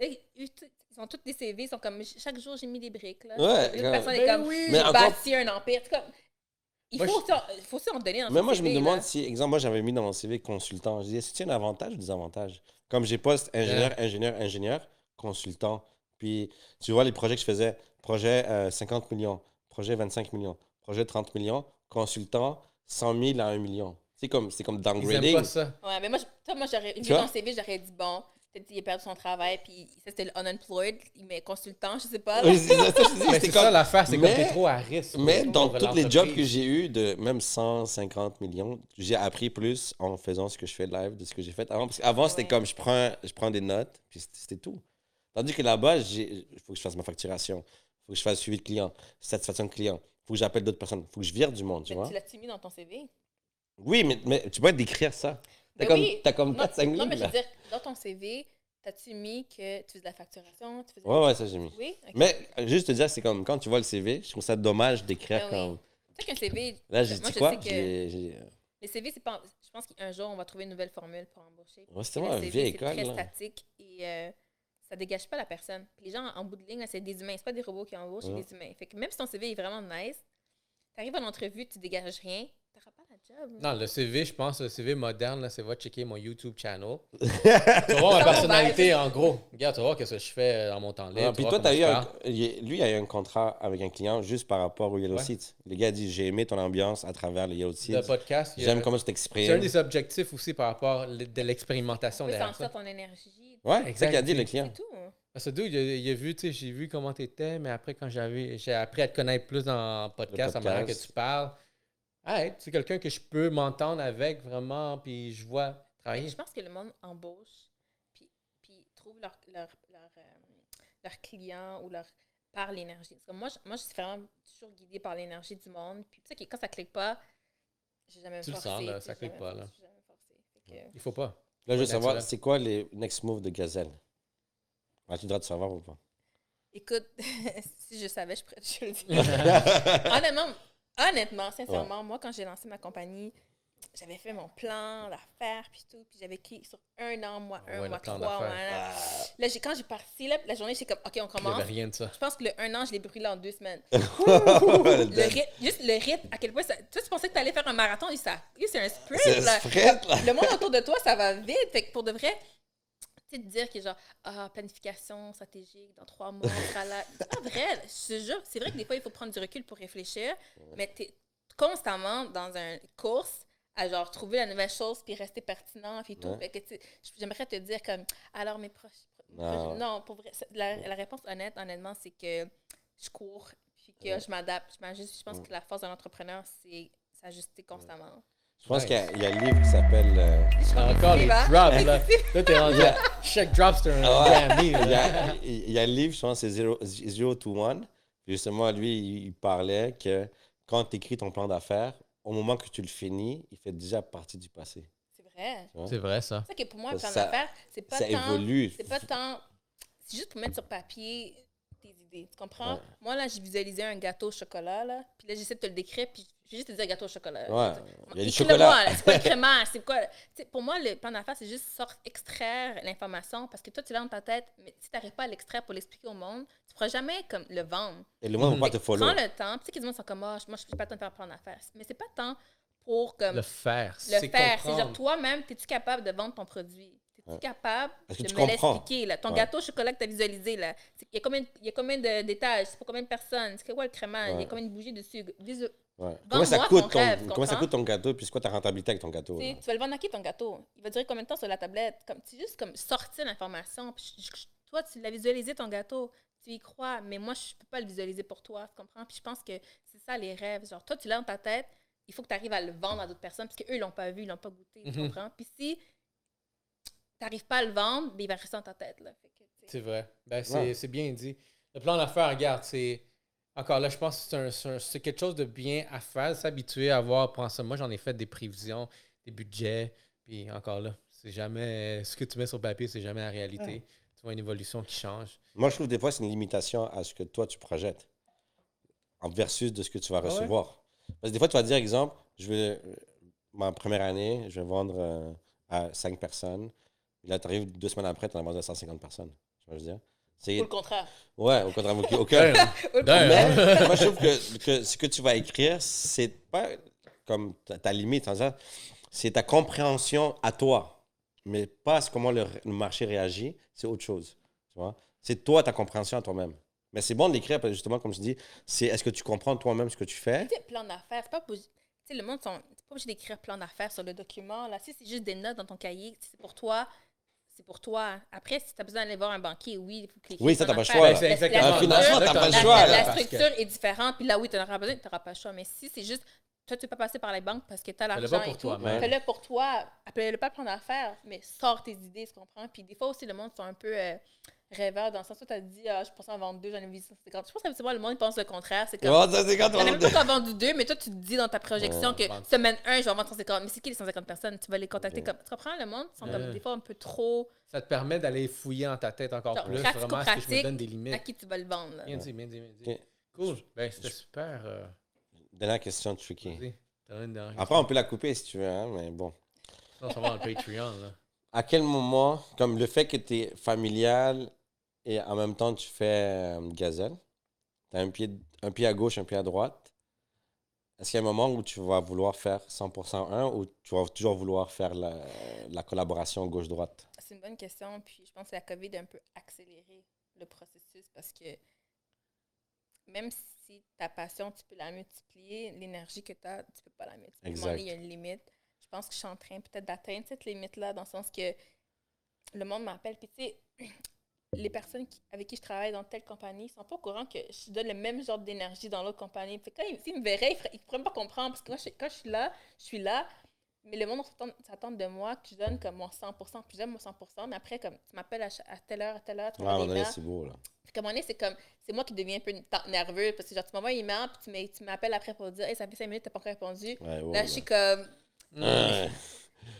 ils, ont tous des CV, ils sont comme, chaque jour, j'ai mis des briques, là. Ouais, L'autre comme- personne est Ben comme, oui. j'ai bâti un empire. C'est il Moi, faut, en- il faut aussi en donner dans Mais moi, je me CV, demande là. si, exemple, moi, j'avais mis dans mon CV consultant. Je dis, est-ce que c'est un avantage ou des avantages? Comme j'ai poste ingénieur, ingénieur, ingénieur, consultant. Puis, tu vois les projets que je faisais. Projet euh, 50 millions, projet 25 millions, projet 30 millions, consultant 100 000 à 1 million. C'est comme, c'est comme downgrading. pas ça. Ouais, mais moi, je- toi, moi j'aurais, vu vois? mon CV, j'aurais dit, bon, peut-être qu'il a perdu son travail, puis ça, c'était le unemployed, il met consultant, je sais pas. Oui, c'est ça, Mais c'est comme- ça l'affaire, c'est comme Mais- t'es trop à risque. Mais dans tous les jobs que j'ai eu de même 150 millions, j'ai appris plus en faisant ce que je fais live de ce que j'ai fait avant. Parce qu'avant, c'était comme je prends, je prends des notes, puis c'était- c'était tout. Tandis que là-bas, il faut que je fasse ma facturation, il faut que je fasse suivi de client, satisfaction de client, il faut que j'appelle d'autres personnes, il faut que je vire du monde, tu Mais vois. tu l'as-tu mis dans ton CV? Oui, mais, mais tu peux décrire ça. T'as Ben comme, oui. t'as comme Non, 4-5 non, mais je veux dire, dans ton CV, t'as-tu mis que tu faisais de la facturation? Tu faisais... Ouais, ouais, ça j'ai mis. Oui? Ok. Mais euh, juste te dire, c'est comme quand tu vois le CV, je trouve ça dommage d'écrire Ben comme. Tu sais qu'un CV, Là, j'ai dit quoi? j'ai- les CV, c'est pas. Je pense qu'un jour, on va trouver une nouvelle formule pour embaucher. Ouais, Le moi, CV, vieille c'est école. très là. statique et euh, ça dégage pas la personne. Puis les gens, en bout de ligne, c'est des humains. C'est pas des robots qui embauchent, c'est des humains. Fait que même si ton CV est vraiment nice, t'arrives à l'entrevue, tu dégages rien, la job. Non, le CV, je pense, le CV moderne, là, c'est va checker mon YouTube channel. tu vas voir ma personnalité, en gros. Regarde, tu vas voir ce que je fais euh, dans mon temps libre. Ah, puis toi, as eu un, parle. il a- lui eu un contrat avec un client juste par rapport au Yellow Ouais. Seats. Le gars a dit J'ai aimé ton ambiance à travers le Yellow Le Seats. podcast, a- J'aime comment tu c'est un t'exprimes. des objectifs aussi par rapport de l'expérimentation derrière sentir ça. ton énergie. Ouais, c'est ça qu'il a dit, le C'est client. tout. hein. Parce que dude, il a, il a vu, tu sais, j'ai vu comment tu étais, mais après, quand j'avais, j'ai appris à te connaître plus dans le podcast, la manière que podcast. tu parles, hey, c'est quelqu'un que je peux m'entendre avec vraiment, puis je vois travailler. Je pense que le monde embauche, puis, puis trouve leur, leur, leur, euh, leur client ou leur par l'énergie. Parce que moi, je, moi, je suis vraiment toujours guidée par l'énergie du monde. Puis tu sais, que quand ça clique pas, j'ai jamais Tu le forcé. sens, là, tu sais, ça clique jamais pas, là. que- Il faut pas. Là, je veux savoir, c'est quoi les next moves de Gazelle? As-tu le droit de savoir ou pas? Écoute, si je savais, je pourrais te le dire. honnêtement, honnêtement, sincèrement, moi, quand j'ai lancé ma compagnie, j'avais fait mon plan d'affaires, puis tout, puis j'avais écrit sur un an, mois un, Ouais, mois trois, d'affaires. un. Là, j'ai- quand j'ai parti, là, la journée, j'étais comme, OK, on Il n'y commence. avait rien de ça. Je pense que le un an, je l'ai brûlé en deux semaines. Le rythme, juste le rythme, à quel point ça. Toi, tu pensais que tu allais faire un marathon, et ça. C'est un sprint, là. sprint, là. Le monde autour de toi, ça va vite. Fait que pour de vrai, tu sais, te dire que genre, ah, planification stratégique, dans trois mois, on sera là. C'est pas vrai. Je te jure, c'est vrai que des fois, il faut prendre du recul pour réfléchir, mais tu es constamment dans une course à genre trouver la nouvelle chose puis rester pertinent puis tout. Ouais. J'aimerais te dire comme, alors mes proches. Non. Non, pour vrai, la, la réponse honnête, honnêtement, c'est que je cours puis que Ouais. je m'adapte. Je m'ajuste. Je pense que la force d'un entrepreneur, c'est s'ajuster constamment. Je pense qu'il y, a- il y a un livre qui s'appelle. euh, Encore les drops, là. Là, t'es rendu à chaque drop, c'est un Ah il, y a, il y a un livre, je pense, c'est Zero, Zero to One. Justement, lui, il parlait que quand tu écris ton plan d'affaires, au moment que tu le finis, il fait déjà partie du passé. C'est vrai. C'est vrai, ça. C'est ça que pour moi, un plan d'affaires, c'est pas Ça tant. évolue. C'est pas tant. C'est juste pour mettre sur papier tes idées. Tu comprends? Ouais. Moi, là, j'ai visualisé un gâteau au chocolat, là. Puis là, j'essaie de te le décrire, puis je vais juste te dire gâteau au chocolat. Ouais. Il y a du chocolat. C'est quoi le crémage? C'est quoi? Tu sais, pour moi, le plan d'affaires, c'est juste sortir, extraire l'information parce que toi, tu l'as dans ta tête, mais si tu n'arrives pas à l'extraire pour l'expliquer au monde, tu ne pourras jamais comme, le vendre. Et le monde ne va pas te follow. Prends le temps. Tu sais, qu'ils sont comme, Ah, moi, je suis pas le temps de faire un plan d'affaires. Mais c'est pas tant pour comme, Le faire. le faire. C'est genre toi-même, es-tu capable de vendre ton produit? Ouais. capable Est-ce que de tu me comprends? l'expliquer? là? Ton Ouais. gâteau au chocolat que tu as visualisé, là, c'est- il y a combien, il y a combien de- d'étages? C'est pour combien de personnes? C'est quoi le crémage? Il y Ouais. a combien de bougies dessus? Visu- Ouais. Comment, ça Vends-moi coûte ton ton, rêve, comment ça comprends? coûte ton gâteau, puis c'est quoi ta rentabilité avec ton gâteau? Tu sais, tu vas le vendre à qui ton gâteau? Il va durer combien de temps sur la tablette? Comme, c'est juste comme sortir l'information. Puis je- je- toi, tu l'as visualisé ton gâteau. Tu y crois, mais moi, je peux pas le visualiser pour toi. Tu comprends? Puis je pense que c'est ça les rêves. Genre, toi, tu l'as dans ta tête. Il faut que tu arrives à le vendre à d'autres personnes parce qu'eux, ils l'ont pas vu, ils l'ont pas goûté. Tu Mhm. comprends? Puis si tu n'arrives pas à le vendre, ben, il va rester dans ta tête. Là. Fait que, tu sais, C'est vrai. Ben, c'est Ouais. c'est bien dit. Le plan d'affaires, regarde, c'est. Encore là, je pense que c'est un- c'est un- c'est quelque chose de bien à faire, s'habituer à voir. Prends ça. Moi, j'en ai fait des prévisions, des budgets. Puis encore là, c'est jamais. Ce que tu mets sur papier, c'est jamais la réalité. Tu vois une évolution qui change. Moi, je trouve des fois, c'est une limitation à ce que toi, tu projettes en versus de ce que tu vas ouais? recevoir. Parce que des fois, tu vas dire, exemple, je vais, ma première année, je vais vendre euh, à 5 personnes. Puis là, tu arrives deux semaines après, tu en as vendu à 150 personnes. Tu vois ce que je veux dire? C'est, Ou le contraire. ouais, au contraire, au- contraire. Mais moi, je trouve que, que ce que tu vas écrire, c'est pas comme ta, ta limite, c'est ta compréhension à toi, mais pas ce- comment le, le marché réagit, c'est autre chose. Tu vois? C'est toi, ta compréhension à toi-même. Mais c'est bon de l'écrire, parce que justement, comme je dis, c'est est-ce que tu comprends toi-même ce que tu fais? Tu sais, plan d'affaires, c'est pas obligé. Tu sais, le monde, sont- c'est pas obligé d'écrire plan d'affaires sur le document. Là, si c'est juste des notes dans ton cahier, si c'est pour toi, c'est pour toi. Après, si tu as besoin d'aller voir un banquier, oui, il faut que tu Oui, ça, plan t'as pas le choix, Ben, exactement. Un financement, structure- t'as pas le la- choix, La, que- structure est différente, puis là, oui, tu en auras besoin, tu n'auras pas le choix. Mais si c'est juste, toi, tu ne peux pas passer par les banques parce que tu as Fais-le l'argent pas pour et toi, fais-le pour toi. Appelle-le pas plan d'affaires, mais sors tes idées, tu comprends? Puis des fois aussi, le monde sont un peu euh, rêveurs dans le sens où tu as dit, ah, je pensais en vendre deux, j'en ai vu 150. Je pense que c'est moi, le monde pense le contraire. C'est comme, Oh, ça, c'est quand T'en as on même pas qu'à vendre deux, mais toi, tu te dis dans ta projection Ouais, que semaine 1, je vais en vendre 150. Mais c'est qui les 150 personnes? Tu vas les contacter Ouais. comme. Tu comprends? Le monde? Sont comme des fois un peu trop. Ça te permet d'aller fouiller en ta tête encore Genre, plus. Vraiment, est-ce que je me donne des À limites? qui tu vas le vendre? là. Bien dit, bien dit, bien dit. Cool. Ben, c'était super. euh, Dernière question tricky. dernière Après, on peut la couper si tu veux, hein, mais bon. question? On s'en va dans le Patreon, là. À quel moment, comme le fait que tu es familial et en même temps tu fais euh, gazelle, tu as un pied, un pied à gauche, un pied à droite, est-ce qu'il y a un moment où tu vas vouloir faire 100% un ou tu vas toujours vouloir faire la, la collaboration gauche-droite? C'est une bonne question. Puis je pense que la COVID a un peu accéléré le processus parce que même si ta passion, tu peux la multiplier, l'énergie que tu as, tu peux pas la multiplier. Exact. Il y a une limite. Je pense que je suis en train peut-être d'atteindre cette limite-là dans le sens que le monde m'appelle. Puis tu sais, les personnes qui- avec qui je travaille dans telle compagnie sont pas au courant que je donne le même genre d'énergie dans l'autre compagnie. Fait quand ils, me verraient, ils ne pourraient pas comprendre parce que moi, je- quand je suis là, je suis là. Mais le monde s'attend- s'attend de moi que je donne comme mon 100%. Puis j'aime mon 100%. Mais après, comme tu m'appelles à, à telle heure, à telle heure, tu un emails. c'est beau, là. On est, c'est comme, c'est moi qui deviens un peu nerveuse parce que genre, tu m'envoies un email, puis tu m'appelles après pour dire, hey, ça fait 5 minutes, t'as pas encore répondu. Ouais, ouais, Là, ouais. je suis comme, Ouais.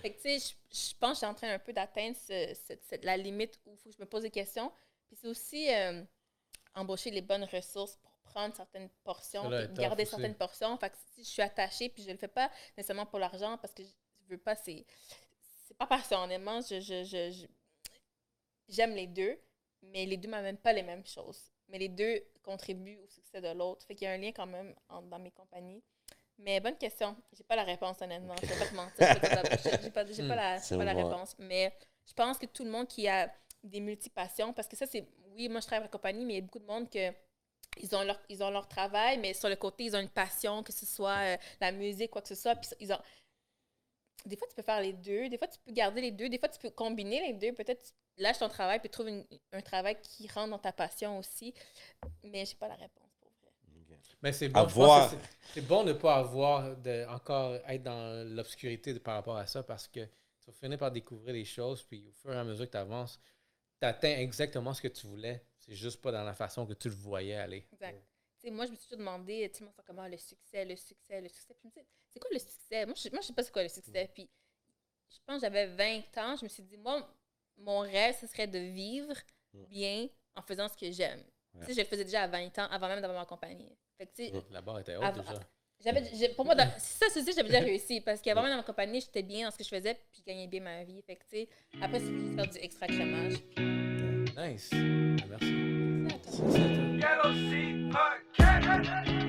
Fait que tu sais, je, je pense que je suis en train un peu d'atteindre ce- la limite où il faut que je me pose des questions. Puis c'est aussi euh, embaucher les bonnes ressources pour prendre certaines portions, tough garder certaines portions. Fait que si je suis attachée, puis je le fais pas nécessairement pour l'argent, parce que je je veux pas, c'est c'est pas personnellement, je, je, je, j'aime les deux, mais les deux m'amènent pas les mêmes choses. Mais les deux contribuent au succès de l'autre. Fait qu'il y a un lien quand même dans mes compagnies. Mais bonne question. J'ai pas la réponse, honnêtement. Je vais pas te mentir. je vais pas te la- J'ai pas, pas la, pas réponse. Mais je pense que tout le monde qui a des multipassions, parce que ça, c'est. Oui, moi, je travaille la compagnie, mais il y a beaucoup de monde que. Ils ont, leur, ils ont leur travail, mais sur le côté, ils ont une passion, que ce soit euh, la musique, quoi que ce soit. Puis ils ont... Des fois, tu peux faire les deux. Des fois, tu peux garder les deux. Des fois, tu peux combiner les deux. Peut-être tu lâches ton travail puis trouves une- un travail qui rentre dans ta passion aussi. Mais j'ai pas la réponse. Mais c'est bon, Avoir- c'est- bon de ne pas avoir, de encore être dans l'obscurité par rapport à ça parce que tu vas finir par découvrir les choses, puis au fur et à mesure que tu avances, tu atteins exactement ce que tu voulais. C'est juste pas dans la façon que tu le voyais aller. Exact. Tu sais, moi, je me suis toujours demandé, tu sais, comment le succès, le succès, le succès. Puis je me dis, c'est quoi le succès? Moi, je, moi, je sais pas c'est quoi le succès. Puis je pense que j'avais 20 ans, je me suis dit, moi, mon rêve, ce serait de vivre bien en faisant ce que j'aime. Tu sais, je le faisais déjà à 20 ans, avant même d'avoir ma compagnie. Fait que, sais, La barre était haute Avant- déjà. j'avais, j'ai- pour moi, dans- ça, ceci, j'avais déjà réussi. Parce qu'avant même dans ma compagnie, j'étais bien dans ce que je faisais, puis je gagnais bien ma vie. Fait que, après, c'est juste faire du extra crémage. Nice. Merci. Merci à toi. Merci à.